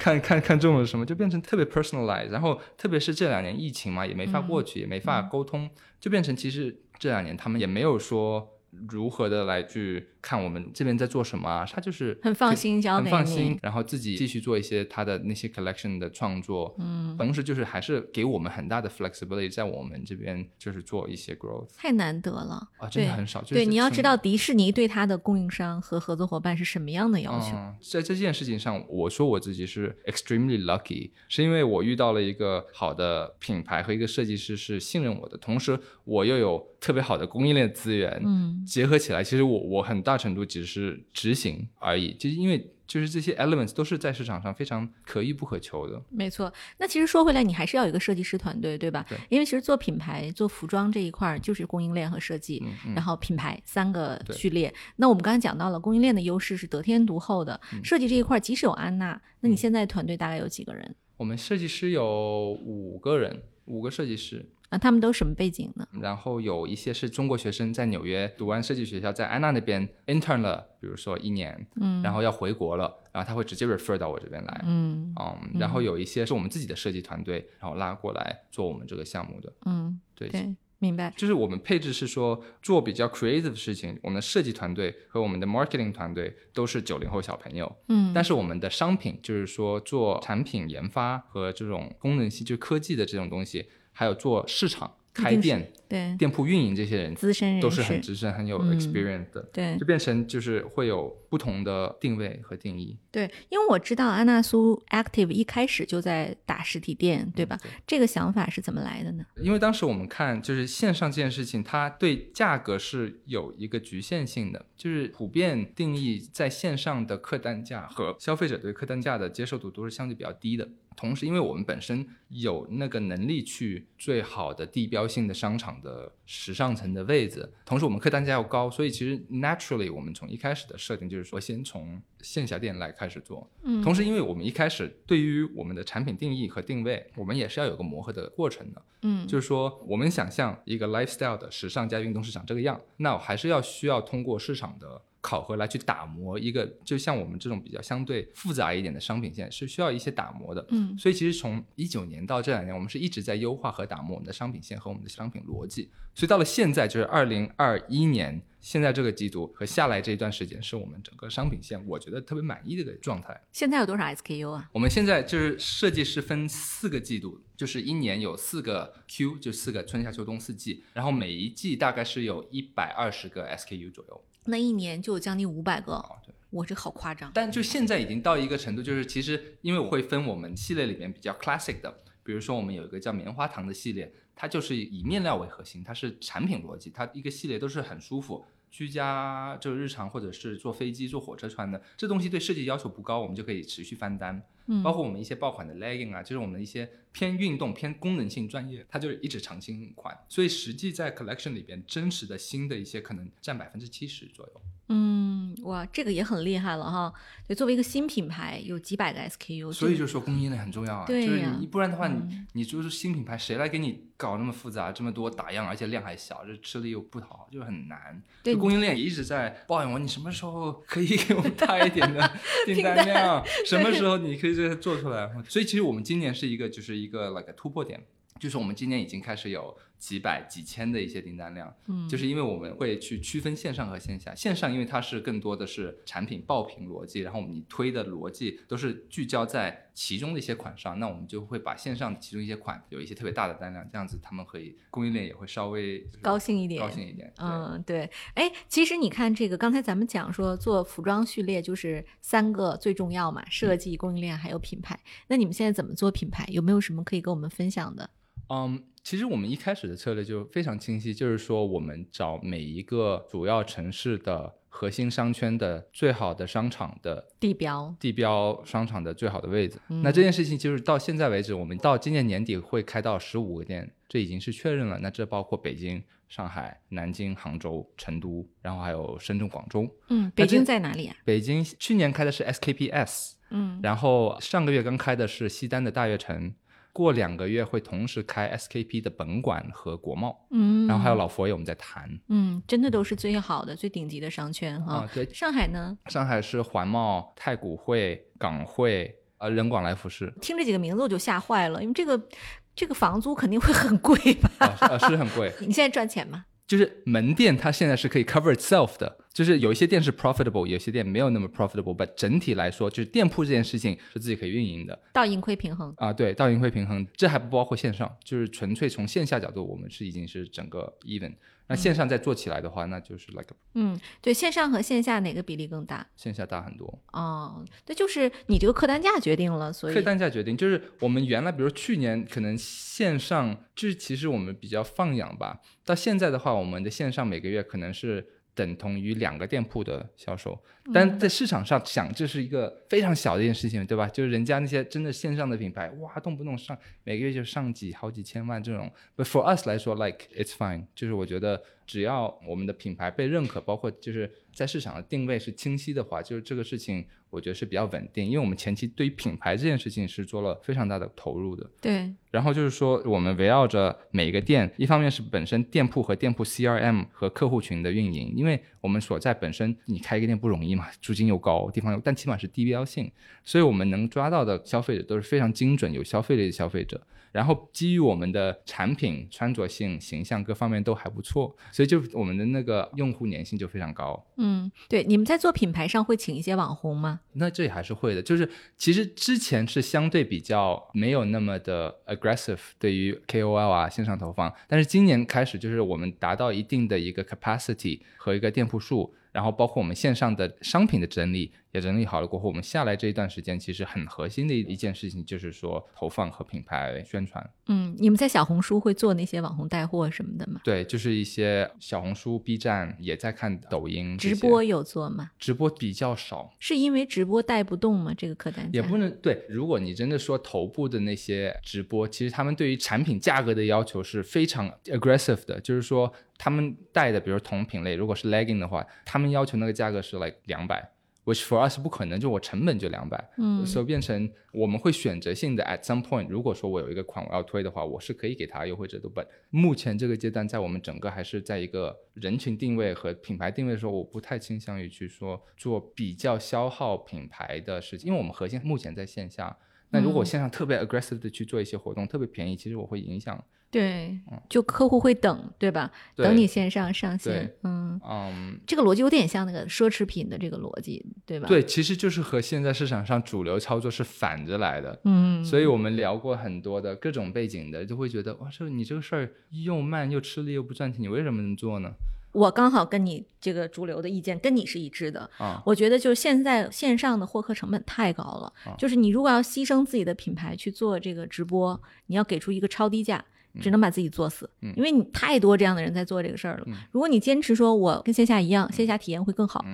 看看看中了什么，就变成特别 personalized，然后特别是这两年疫情嘛，也没法过去，也没法沟通，就变成其实这两年他们也没有说。如何的来去看我们这边在做什么啊？他就是很放心交给你，很放心，然后自己继续做一些他的那些 collection 的创作，嗯，同时就是还是给我们很大的 flexibility，在我们这边就是做一些 growth，太难得了啊，真的很少。对，你要知道迪士尼对他的供应商和合作伙伴是什么样的要求。在这件事情上，我说我自己是 extremely lucky，是因为我遇到了一个好的品牌和一个设计师是信任我的，同时我又有特别好的供应链资源，嗯。结合起来，其实我我很大大程度只是执行而已，就是因为就是这些 elements 都是在市场上非常可遇不可求的。没错，那其实说回来，你还是要有一个设计师团队，对吧？对。因为其实做品牌、做服装这一块儿就是供应链和设计，然后品牌三个序列。那我们刚才讲到了供应链的优势是得天独厚的，设计这一块即使有安娜，那你现在团队大概有几个人？我们设计师有五个人，五个设计师。啊，他们都什么背景呢？然后有一些是中国学生，在纽约读完设计学校，在安娜那边 intern 了，比如说一年，嗯，然后要回国了，然后他会直接 refer 到我这边来，嗯，嗯，然后有一些是我们自己的设计团队，然后拉过来做我们这个项目的，嗯，对对，明白。就是我们配置是说做比较 creative 的事情，我们的设计团队和我们的 marketing 团队都是九零后小朋友，嗯，但是我们的商品就是说做产品研发和这种功能性，就科技的这种东西，还有做市场。开店、对店铺运营这些人，资深人都是很资深、很有 experience 的，对，就变成就是会有不同的定位和定义。对，因为我知道安娜苏 Active 一开始就在打实体店，对吧？这个想法是怎么来的呢？因为当时我们看，就是线上这件事情，它对价格是有一个局限性的，就是普遍定义在线上的客单价和消费者对客单价的接受度都是相对比较低的。同时，因为我们本身有那个能力去最好的地标性的商场的时尚层的位置，同时我们客单价又高，所以其实 naturally 我们从一开始的设定就是说，先从线下店来开始做。嗯，同时，因为我们一开始对于我们的产品定义和定位，我们也是要有个磨合的过程的。嗯，就是说，我们想象一个 lifestyle 的时尚加运动市场这个样，那我还是要需要通过市场的。考核来去打磨一个，就像我们这种比较相对复杂一点的商品线，是需要一些打磨的。嗯，所以其实从一九年到这两年，我们是一直在优化和打磨我们的商品线和我们的商品逻辑。所以到了现在，就是二零二一年，现在这个季度和下来这一段时间，是我们整个商品线我觉得特别满意的一个状态。现在有多少 SKU 啊？我们现在就是设计师分四个季度，就是一年有四个 Q，就四个春夏秋冬四季，然后每一季大概是有一百二十个 SKU 左右。那一年就有将近五百个，对我这好夸张。但就现在已经到一个程度，就是其实因为我会分我们系列里面比较 classic 的，比如说我们有一个叫棉花糖的系列，它就是以面料为核心，它是产品逻辑，它一个系列都是很舒服，居家就日常或者是坐飞机、坐火车穿的，这东西对设计要求不高，我们就可以持续翻单。嗯，包括我们一些爆款的 legging 啊，就是我们的一些偏运动、偏功能性专业，它就是一直长新款，所以实际在 collection 里边真实的新的一些可能占百分之七十左右。嗯，哇，这个也很厉害了哈。对，作为一个新品牌，有几百个 SKU，所以就说供应链很重要啊。对就是你不然的话，你你就是新品牌，谁来给你搞那么复杂，这么多打样，而且量还小，这吃力又不讨好，就很难。对，供应链也一直在抱怨我，你什么时候可以给我们大一点的 订单量？什么时候你可以这做出来？所以其实我们今年是一个，就是一个 like 突破点，就是我们今年已经开始有。几百几千的一些订单量，嗯，就是因为我们会去区分线上和线下。线上因为它是更多的是产品爆品逻辑，然后你推的逻辑都是聚焦在其中的一些款上，那我们就会把线上其中一些款有一些特别大的单量，这样子他们可以供应链也会稍微高兴一点，高兴一点。嗯，对。哎，其实你看这个，刚才咱们讲说做服装序列就是三个最重要嘛，设计、供应链还有品牌。那你们现在怎么做品牌？有没有什么可以跟我们分享的？嗯。其实我们一开始的策略就非常清晰，就是说我们找每一个主要城市的核心商圈的最好的商场的地标，地标商场的最好的位置。那这件事情就是到现在为止，我们到今年年底会开到十五个店，这已经是确认了。那这包括北京、上海、南京、杭州、成都，然后还有深圳、广州。嗯，北京在哪里啊？北京去年开的是 SKPS，嗯，然后上个月刚开的是西单的大悦城。过两个月会同时开 SKP 的本馆和国贸，嗯，然后还有老佛爷，我们在谈，嗯，真的都是最好的、最顶级的商圈哈。对，上海呢？上海是环贸、太古汇、港汇，呃，人广来福士。听这几个名字我就吓坏了，因为这个这个房租肯定会很贵吧？呃，是很贵。你现在赚钱吗？就是门店它现在是可以 cover itself 的。就是有一些店是 profitable，有些店没有那么 profitable。但整体来说，就是店铺这件事情是自己可以运营的，到盈亏平衡啊，对，到盈亏平衡，这还不包括线上，就是纯粹从线下角度，我们是已经是整个 even。那线上再做起来的话，那就是 like，嗯，对，线上和线下哪个比例更大？线下大很多哦，那就是你这个客单价决定了，所以客单价决定，就是我们原来比如去年可能线上就是其实我们比较放养吧，到现在的话，我们的线上每个月可能是。等同于两个店铺的销售，但在市场上想这是一个非常小的一件事情，对吧？就是人家那些真的线上的品牌，哇，动不动上每个月就上几好几千万这种。But for us 来说，like it's fine，就是我觉得只要我们的品牌被认可，包括就是在市场的定位是清晰的话，就是这个事情我觉得是比较稳定，因为我们前期对于品牌这件事情是做了非常大的投入的。对，然后就是说，我们围绕着每一个店，一方面是本身店铺和店铺 CRM 和客户群的运营，因为我们所在本身你开一个店不容易嘛，租金又高，地方又，但起码是地标性，所以我们能抓到的消费者都是非常精准、有消费力的消费者。然后基于我们的产品穿着性、形象各方面都还不错，所以就我们的那个用户粘性就非常高。嗯，对，你们在做品牌上会请一些网红吗？那这也还是会的，就是其实之前是相对比较没有那么的 aggressive 对于 KOL 啊线上投放，但是今年开始就是我们达到一定的一个 capacity 和一个店铺数，然后包括我们线上的商品的整理。也整理好了过后，我们下来这一段时间，其实很核心的一一件事情就是说投放和品牌宣传。嗯，你们在小红书会做那些网红带货什么的吗？对，就是一些小红书、B 站也在看抖音。直播有做吗？直播比较少，是因为直播带不动吗？这个客单价也不能对。如果你真的说头部的那些直播，其实他们对于产品价格的要求是非常 aggressive 的，就是说他们带的，比如同品类，如果是 legging 的话，他们要求那个价格是 like 两百。which for us 不可能，就我成本就两百，嗯，所以变成我们会选择性的 at some point，如果说我有一个款我要推的话，我是可以给他优惠折扣本。目前这个阶段，在我们整个还是在一个人群定位和品牌定位的时候，我不太倾向于去说做比较消耗品牌的事情，因为我们核心目前在线下。那如果线上特别 aggressive 的去做一些活动，特别便宜，其实我会影响。对，就客户会等，对吧？等你线上上线，嗯嗯，这个逻辑有点像那个奢侈品的这个逻辑，对吧？对，其实就是和现在市场上主流操作是反着来的，嗯。所以我们聊过很多的各种背景的，就会觉得哇，这你这个事儿又慢又吃力又不赚钱，你为什么能做呢？我刚好跟你这个主流的意见跟你是一致的啊，我觉得就是现在线上的获客成本太高了，就是你如果要牺牲自己的品牌去做这个直播，你要给出一个超低价。只能把自己作死，因为你太多这样的人在做这个事儿了。如果你坚持说我跟线下一样，线下体验会更好。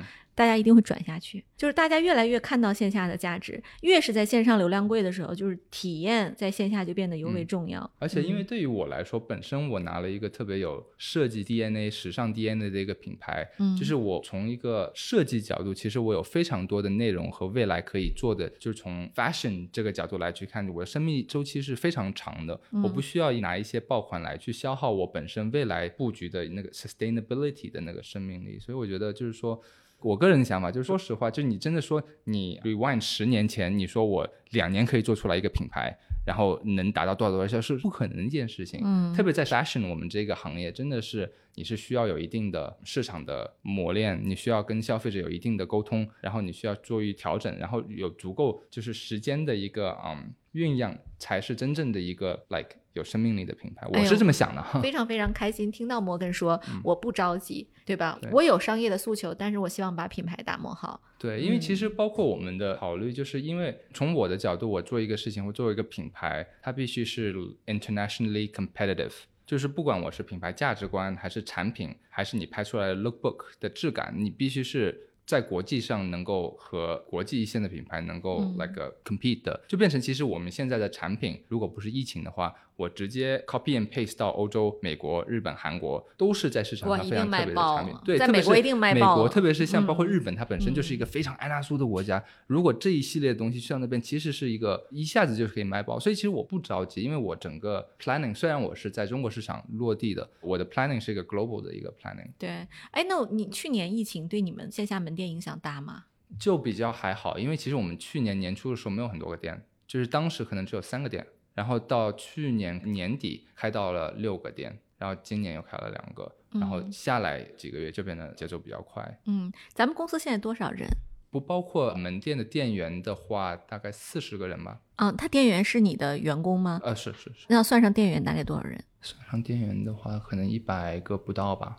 大家一定会转下去，就是大家越来越看到线下的价值，越是在线上流量贵的时候，就是体验在线下就变得尤为重要。而且，因为对于我来说，本身我拿了一个特别有设计 DNA、时尚 DNA 的一个品牌，嗯，就是我从一个设计角度，其实我有非常多的内容和未来可以做的，就是从 fashion 这个角度来去看，我的生命周期是非常长的，我不需要拿一些爆款来去消耗我本身未来布局的那个 sustainability 的那个生命力，所以我觉得就是说。我个人的想法就是，说实话，就你真的说，你 rewind 十年前，你说我两年可以做出来一个品牌，然后能达到多少多少销售，是不可能一件事情。嗯，特别在 fashion 我们这个行业，真的是你是需要有一定的市场的磨练，你需要跟消费者有一定的沟通，然后你需要做一调整，然后有足够就是时间的一个嗯酝酿，才是真正的一个 like。有生命力的品牌，我是这么想的。非常非常开心听到摩根说，我不着急，对吧？我有商业的诉求，但是我希望把品牌打磨好。对，因为其实包括我们的考虑，就是因为从我的角度，我做一个事情我作为一个品牌，它必须是 internationally competitive，就是不管我是品牌价值观，还是产品，还是你拍出来的 lookbook 的质感，你必须是。在国际上能够和国际一线的品牌能够 like compete 的，就变成其实我们现在的产品，如果不是疫情的话。我直接 copy and paste 到欧洲、美国、日本、韩国，都是在市场上非常特别的产品。对，在美国一定卖爆。美国，特别是像包括日本，它本身就是一个非常安娜苏的国家。如果这一系列东西去到那边，其实是一个一下子就可以卖爆。所以其实我不着急，因为我整个 planning 虽然我是在中国市场落地的，我的 planning 是一个 global 的一个 planning。对，哎，那你去年疫情对你们线下门店影响大吗？就比较还好，因为其实我们去年年初的时候没有很多个店，就是当时可能只有三个店。然后到去年年底开到了六个店，然后今年又开了两个，然后下来几个月就变得节奏比较快。嗯，咱们公司现在多少人？不包括门店的店员的话，大概四十个人吧。嗯，他店员是你的员工吗？呃，是是是。那算上店员大概多少人？算上店员的话，可能一百个不到吧。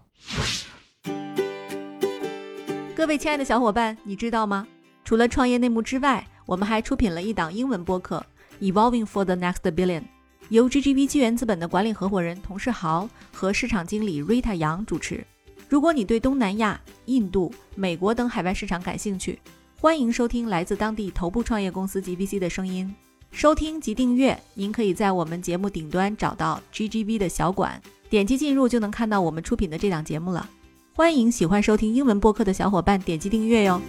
各位亲爱的小伙伴，你知道吗？除了创业内幕之外，我们还出品了一档英文播客。Evolving for the next billion，由 GGV 纪元资本的管理合伙人童世豪和市场经理 Rita 杨主持。如果你对东南亚、印度、美国等海外市场感兴趣，欢迎收听来自当地头部创业公司 GVC 的声音。收听及订阅，您可以在我们节目顶端找到 GGV 的小馆，点击进入就能看到我们出品的这档节目了。欢迎喜欢收听英文播客的小伙伴点击订阅哟。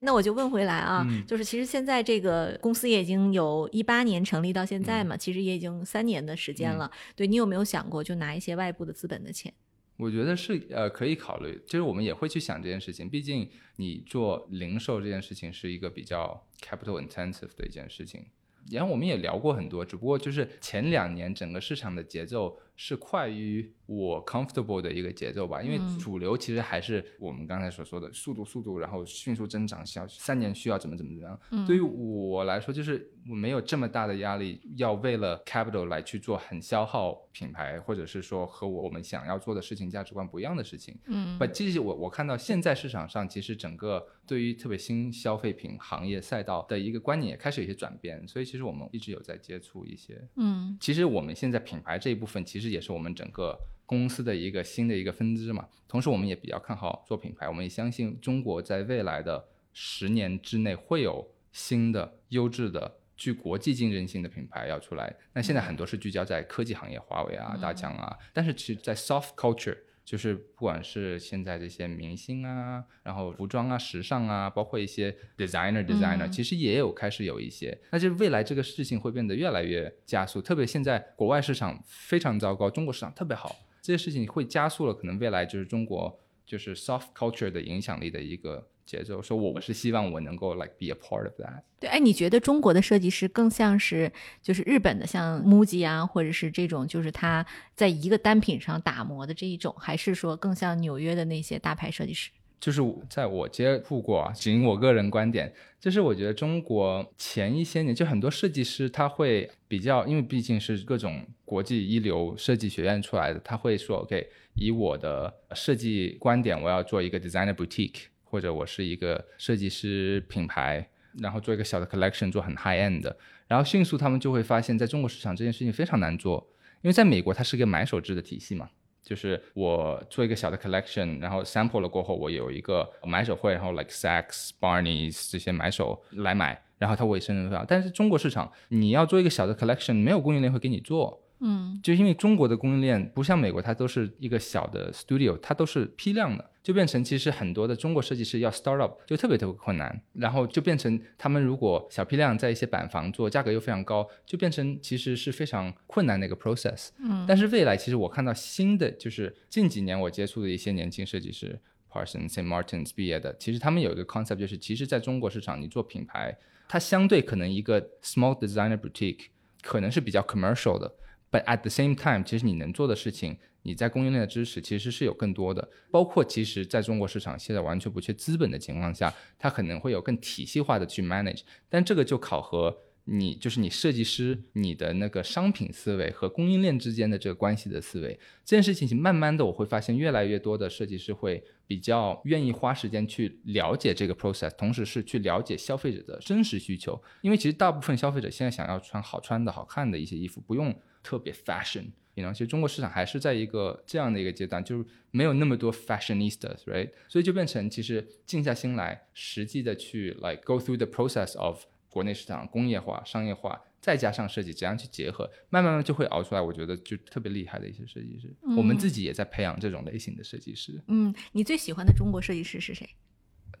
那我就问回来啊，嗯就是其实现在这个公司也已经有一八年成立到现在嘛，其实也已经三年的时间了。对你有没有想过就拿一些外部的资本的钱？我觉得是呃可以考虑，就是我们也会去想这件事情。毕竟你做零售这件事情是一个比较 capital intensive 的一件事情。然后我们也聊过很多，只不过就是前两年整个市场的节奏是快于我 comfortable 的一个节奏吧，因为嗯主流其实还是我们刚才所说的速度、速度，然后迅速增长，需要三年需要怎么怎么怎么样。嗯对于我来说，就是我没有这么大的压力，要为了 capital 来去做很消耗品牌，或者是说和我们想要做的事情价值观不一样的事情。嗯不，其实我我看到现在市场上，其实整个对于特别新消费品行业赛道的一个观念也开始有些转变，所以其实我们一直有在接触一些。嗯其实我们现在品牌这一部分，其实也是我们整个公司的一个新的一个分支嘛。同时，我们也比较看好做品牌，我们也相信中国在未来的十年之内会有新的优质的。具国际竞争性的品牌要出来，那现在很多是聚焦在科技行业，华为啊、大疆啊，但是其实，在 soft culture，就是不管是现在这些明星啊，然后服装啊、时尚啊，包括一些 designer designer，、嗯其实也有开始有一些。那就是未来这个事情会变得越来越加速，特别现在国外市场非常糟糕，中国市场特别好，这些事情会加速了可能未来就是中国就是 soft culture 的影响力的一个节奏。说我是希望我能够 like be a part of that。对，哎，你觉得中国的设计师更像是就是日本的，像 MUJI 啊，或者是这种就是他在一个单品上打磨的这一种，还是说更像纽约的那些大牌设计师？就是在我接触过啊，仅我个人观点，就是我觉得中国前一些年就很多设计师他会比较，因为毕竟是各种国际一流设计学院出来的，他会说 OK，以我的设计观点，我要做一个 designer boutique，或者我是一个设计师品牌，然后做一个小的 collection，做很 high end 的，然后迅速他们就会发现，在中国市场这件事情非常难做，因为在美国它是一个买手制的体系嘛。就是我做一个小的 collection，然后 sample 了过后，我有一个买手会，然后 like Saks、Barneys 这些买手来买，然后他会生成非常。但是中国市场，你要做一个小的 collection，没有供应链会给你做，嗯就因为中国的供应链不像美国，它都是一个小的 studio，它都是批量的，就变成其实很多的中国设计师要 start up 就特别特别困难，然后就变成他们如果小批量在一些板房做，价格又非常高，就变成其实是非常困难的一个 process。嗯但是未来其实我看到新的，就是近几年我接触的一些年轻设计师，Parsons、St. Martins 毕业的，其实他们有一个 concept，就是其实在中国市场，你做品牌，它相对可能一个 small designer boutique 可能是比较 commercial 的，but at the same time，其实你能做的事情，你在供应链的支持其实是有更多的，包括其实在中国市场现在完全不缺资本的情况下，它可能会有更体系化的去 manage，但这个就考核。你就是你设计师，你的那个商品思维和供应链之间的这个关系的思维，这件事情，慢慢的我会发现越来越多的设计师会比较愿意花时间去了解这个 process，同时是去了解消费者的真实需求。因为其实大部分消费者现在想要穿好穿的好看的一些衣服，不用特别 fashion。you know，其实中国市场还是在一个这样的一个阶段，就是没有那么多 fashionistas，right？所以就变成其实静下心来，实际的去 like go through the process of 国内市场工业化、商业化，再加上设计，怎样去结合，慢慢慢就会熬出来。我觉得就特别厉害的一些设计师，我们自己也在培养这种类型的设计师。嗯，你最喜欢的中国设计师是谁？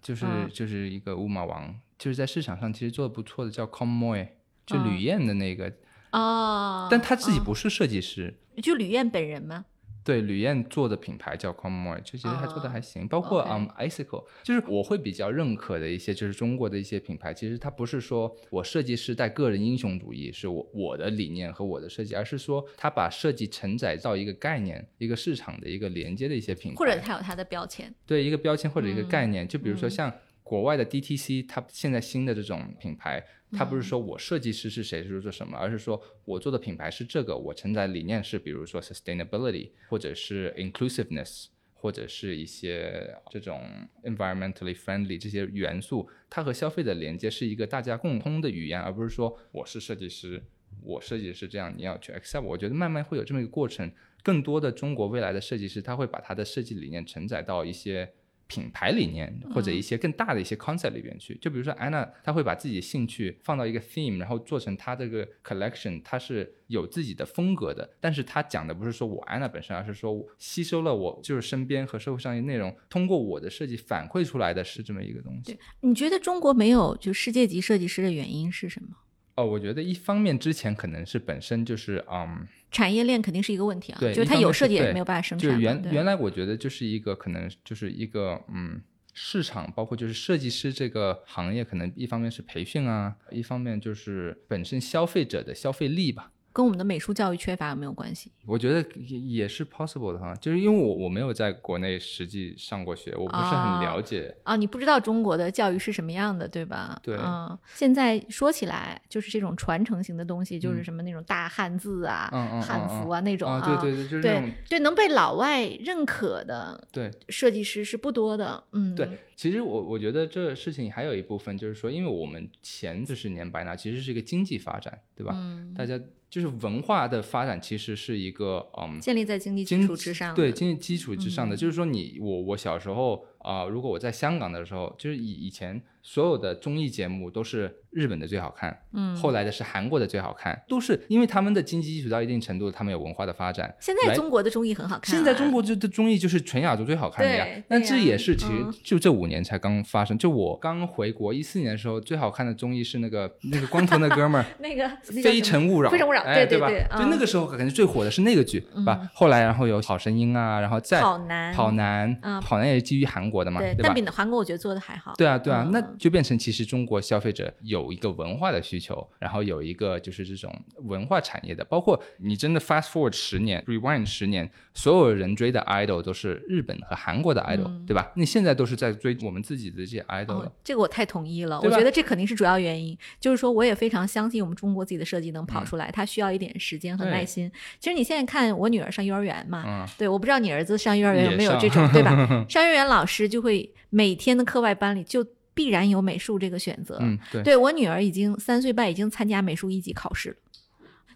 就是、嗯就是一个乌马王，就是在市场上其实做的不错的，叫 Commoy，就嗯吕燕的那个，哦，但他自己哦不是设计师。就吕燕本人吗？对，吕燕做的品牌叫 Conmoy，就其实还做的还行，包括嗯、Icicle，就是我会比较认可的一些，就是中国的一些品牌，其实它不是说我设计师带个人英雄主义，是我我的理念和我的设计，而是说他把设计承载到一个概念、一个市场的一个连接的一些品牌，或者它有它的标签？对一个标签或者一个嗯概念，就比如说嗯。像国外的 DTC，它现在新的这种品牌，它嗯不是说我设计师是谁是做什么，而是说我做的品牌是这个，我承载理念是比如说 sustainability 或者是 inclusiveness。或者是一些这种 environmentally friendly 这些元素，它和消费的连接是一个大家共通的语言，而不是说我是设计师，我设计是这样，你要去 accept。我觉得慢慢会有这么一个过程，更多的中国未来的设计师，他会把他的设计理念承载到一些。品牌理念或者一些更大的一些 concept 里边去，就比如说安娜，她会把自己的兴趣放到一个 theme，然后做成她这个 collection，它是有自己的风格的。但是她讲的不是说我安娜本身，而是说吸收了我就是身边和社会上的内容，通过我的设计反馈出来的是这么一个东西。你觉得中国没有就世界级设计师的原因是什么？哦，我觉得一方面之前可能是本身就是嗯。产业链肯定是一个问题啊，对，就是它有设计也没有办法生产。就是原原来我觉得就是一个可能就是一个嗯市场，包括就是设计师这个行业，可能一方面是培训啊，一方面就是本身消费者的消费力吧。跟我们的美术教育缺乏有没有关系？我觉得也也是 possible 的哈，就是因为我我没有在国内实际上过学，我不是很了解啊。你不知道中国的教育是什么样的，对吧？对。嗯，现在说起来就是这种传承型的东西，就是什么那种大汉字啊、汉服啊那种啊，对对对，就是对对能被老外认可的对设计师是不多的。嗯，对。其实我我觉得这事情还有一部分就是说，因为我们前四十年白拿其实是一个经济发展，对吧？嗯，大家。就是文化的发展其实是一个嗯，建立在经济基础之上，对经济基础之上的。就是说，你我我小时候啊，如果我在香港的时候，就是以以前所有的综艺节目都是。日本的最好看，嗯，后来的是韩国的最好看，都是因为他们的经济基础到一定程度，他们有文化的发展。现在中国的综艺很好看，现在中国这的综艺就是全亚洲最好看的呀。那这也是其实就这五年才刚发生。就我刚回国一四年的时候，最好看的综艺是那个那个光头那哥们儿，那个非诚勿扰，非诚勿扰，对对对，就那个时候感觉最火的是那个剧，吧？后来然后有好声音啊，然后再跑男，跑男，跑男也是基于韩国的嘛，对吧？但比韩国我觉得做的还好。对啊对啊，那就变成其实中国消费者有一个文化的。需求，然后有一个就是这种文化产业的，包括你真的 fast forward 十年，rewind 十年，所有人追的 idol 都是日本和韩国的 idol，对吧？你现在都是在追我们自己的这些 idol 了。这个我太同意了，我觉得这肯定是主要原因。就是说，我也非常相信我们中国自己的设计能跑出来，它需要一点时间和耐心。其实你现在看我女儿上幼儿园嘛，对，我不知道你儿子上幼儿园有没有这种，对吧？上幼儿园老师就会每天的课外班里就。必然有美术这个选择。嗯，对，对我女儿已经三岁半，已经参加美术一级考试了。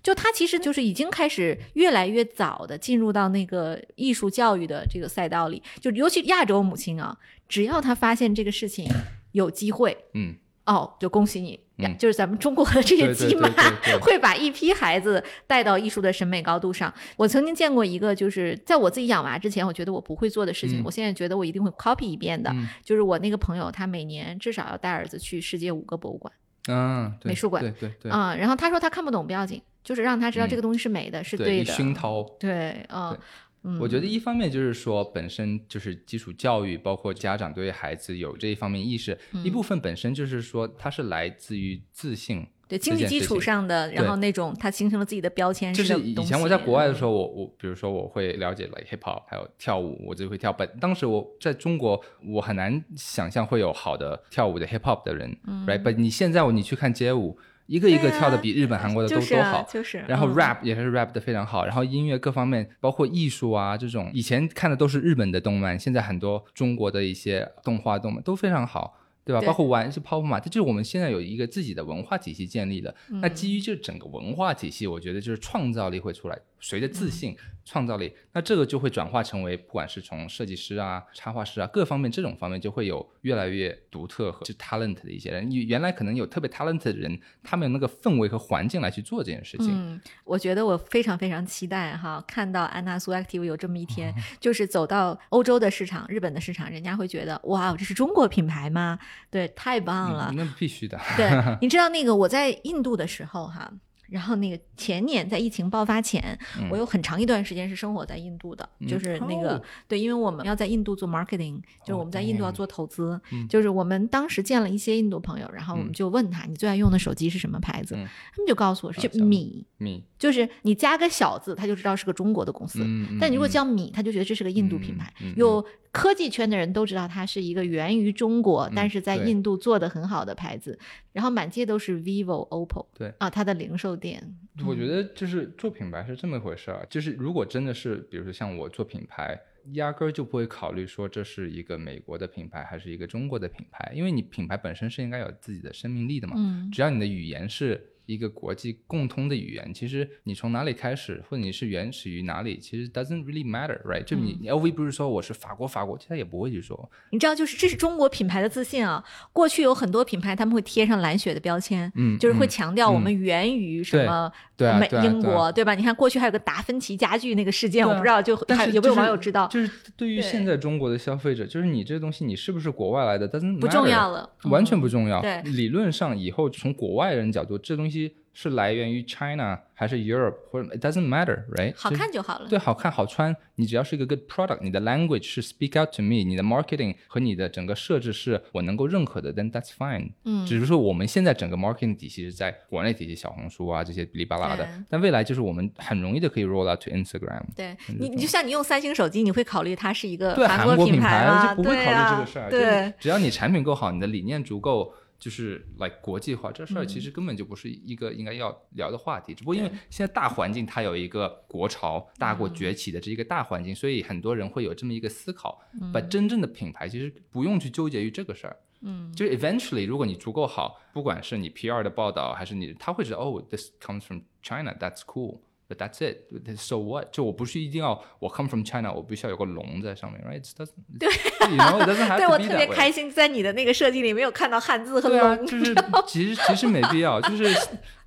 就她其实就是已经开始越来越早的进入到那个艺术教育的这个赛道里。就尤其亚洲母亲啊，只要她发现这个事情有机会，嗯。哦，就恭喜你，就是咱们中国的这些鸡妈 会把一批孩子带到艺术的审美高度上。我曾经见过一个，就是在我自己养娃之前，我觉得我不会做的事情，我现在觉得我一定会 copy 一遍的。就是我那个朋友，他每年至少要带儿子去世界五个博物馆，嗯，美术馆，对对对，啊，然后他说他看不懂不要紧，就是让他知道这个东西是美的，是对的，熏陶，对，嗯。我觉得一方面就是说，本身就是基础教育，包括家长对孩子有这一方面意识；一部分本身就是说，它是来自于自信，对经济基础上的，然后那种他形成了自己的标签。就是以前我在国外的时候，我我比如说我会了解 like hip hop，还有跳舞，我就会跳。本当时我在中国，我很难想象会有好的跳舞的 hip hop 的人，right？But 你现在你去看街舞。一个一个跳的比日本、韩国的都都好，就是，然后 rap 也是 rap 的非常好，然后音乐各方面，包括艺术啊这种，以前看的都是日本的动漫，现在很多中国的一些动画、动漫都非常好。对吧？包括玩是泡泡玛特，就是我们现在有一个自己的文化体系建立了。那基于就是整个文化体系，我觉得就是创造力会出来，随着自信、创造力，那这个就会转化成为，不管是从设计师啊、插画师啊各方面这种方面，就会有越来越独特和就 talent 的一些人。你原来可能有特别 talent 的人，他们有那个氛围和环境来去做这件事情。嗯，我觉得我非常非常期待哈，看到安娜苏 active 有这么一天，就是走到欧洲的市场、日本的市场，人家会觉得哇，这是中国品牌吗？对，太棒了！那必须的。对，你知道那个我在印度的时候哈。然后那个前年在疫情爆发前，我有很长一段时间是生活在印度的，就是那个对，因为我们要在印度做 marketing，就是我们在印度要做投资，就是我们当时见了一些印度朋友，然后我们就问他你最爱用的手机是什么牌子，他们就告诉我是米米，就是你加个小字他就知道是个中国的公司，但你如果叫米，他就觉得这是个印度品牌，有。科技圈的人都知道它是一个源于中国，但是在印度做的很好的牌子，然后满街都是 vivo、oppo，对啊，它的零售店。我觉得就是做品牌是这么回事儿，就是如果真的是，比如说像我做品牌，压根儿就不会考虑说这是一个美国的品牌还是一个中国的品牌，因为你品牌本身是应该有自己的生命力的嘛。嗯，只要你的语言是。一个国际共通的语言。其实你从哪里开始，或者你是原始于哪里，其实 doesn't really matter，right？就你 LV 不是说我是法国法国其，他也不会去说。你知道，就是这是中国品牌的自信啊。过去有很多品牌他们会贴上蓝血的标签，嗯，就是会嗯强调我们源于什么美对啊对啊英国，对吧？你看过去还有个达芬奇家具那个事件，啊我不知道就有没有网友知道？就是对于现在中国的消费者，就是你这东西你是不是国外来的，doesn't 不重要了，完全嗯不重要。对理论上以后从国外人角度，这东西是来源于 China 还是 Europe 或者 it doesn't matter，right？好看就好了。对，好看好穿，你只要是一个 good product，你的 language 是 speak out to me，你的 marketing 和你的整个设置是我能够认可的，then that's fine。嗯，只是说我们现在整个 marketing 体系是在国内体系，小红书啊这些哔哩吧啦的对，但未来就是我们很容易的可以 roll out to Instagram。对你，你就像你用三星手机，你会考虑它是一个对韩国品牌吗？就不会考虑这个事儿。就是对，只要你产品够好，你的理念足够。就是来国际化这事儿，嗯其实根本就不是一个应该要聊的话题。只不过因为现在大环境它有一个国潮大国嗯崛起的这一个大环境，所以很多人会有这么一个思考。嗯把真正的品牌其实不用去纠结于这个事儿。嗯，就是 eventually，如果你足够好，不管是你 PR 的报道，还是你，他会知道哦，this comes from China，that's cool，but that's it，so what？就我不是一定要我 come from China，我必须要有个龙在上面 doesn't，对，you know，it doesn't have 对我特别开心，在你的那个设计里没有看到汉字和对啊，龙，就是 其实其实没必要，就是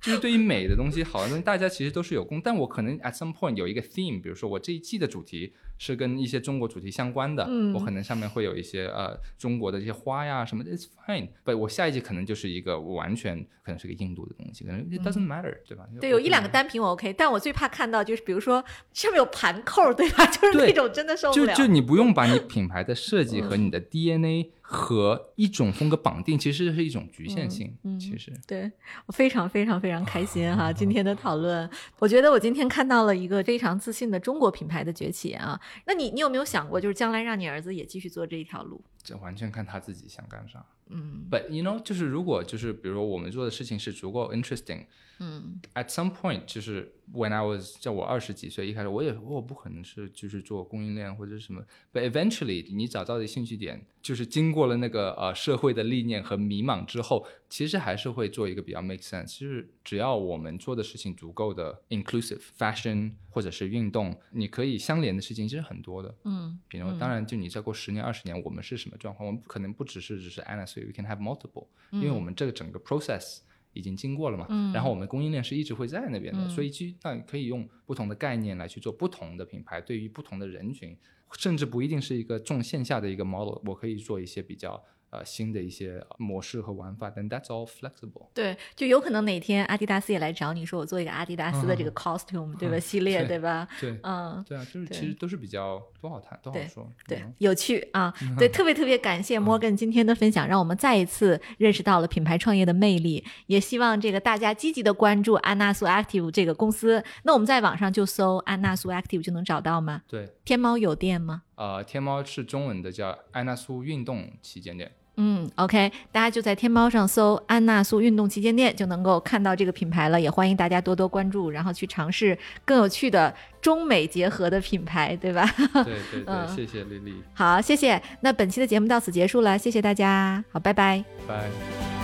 就是对于美的东西，好的东西，大家其实都是有共，但我可能 at some point 有一个 theme，比如说我这一季的主题是跟一些中国主题相关的，嗯我可能上面会有一些呃中国的这些花呀什么的，it's fine。不，我下一季可能就是一个完全可能是个印度的东西，可能 it doesn't matter，、对吧？对，有一两个单品我 OK，但我最怕看到就是比如说上面有盘扣，对吧？就是那种真的受不了。就就你不用把你品牌的设计和你的 DNA 和一种风格绑定，其实是一种局限性。嗯嗯其实对我非常非常非常开心哈，今天的讨论，我觉得我今天看到了一个非常自信的中国品牌的崛起啊。那你你有没有想过，就是将来让你儿子也继续做这一条路？这完全看他自己想干啥。嗯 But you know，就是如果就是比如说我们做的事情是足够 interesting，嗯 at some point，就是 when I was 在我二十几岁一开始，我也我不可能是就是做供应链或者是什么，but eventually 你找到的兴趣点，就是经过了那个呃社会的历练和迷茫之后，其实还是会做一个比较 make sense。就是只要我们做的事情足够的 inclusive，fashion 或者是运动，你可以相连的事情其实很多的。嗯比如，当然，就你再过十年、二十年，我们是什么状况？我们可能不只是只是 Anna，所以 we can have multiple，、因为我们这个整个 process 已经经过了嘛。嗯然后我们供应链是一直会在那边的，嗯所以其实那可以用不同的概念来去做不同的品牌，对于不同的人群，甚至不一定是一个重线下的一个 model，我可以做一些比较呃新的一些模式和玩法，但 that's all flexible。对，就有可能哪天阿迪达斯也来找你说，我做一个阿迪达斯的这个 costume，、对吧？嗯系列，对对吧？对，嗯。对啊，就是其实都是比较多好谈，多好说。对嗯，有趣啊！对，特别特别感谢 Morgan 今天的分享，让我们再一次认识到了品牌创业的魅力。也希望这个大家积极的关注安娜苏 Active 这个公司。那我们在网上就搜安娜苏 Active 就能找到吗？对，天猫有店吗？呃，天猫是中文的，叫安娜苏运动旗舰店。嗯，OK，大家就在天猫上搜“安娜苏运动旗舰店”就能够看到这个品牌了。也欢迎大家多多关注，然后去尝试更有趣的中美结合的品牌，对吧？对对对，嗯 谢谢丽丽，好，谢谢。那本期的节目到此结束了，谢谢大家，好，拜拜。拜。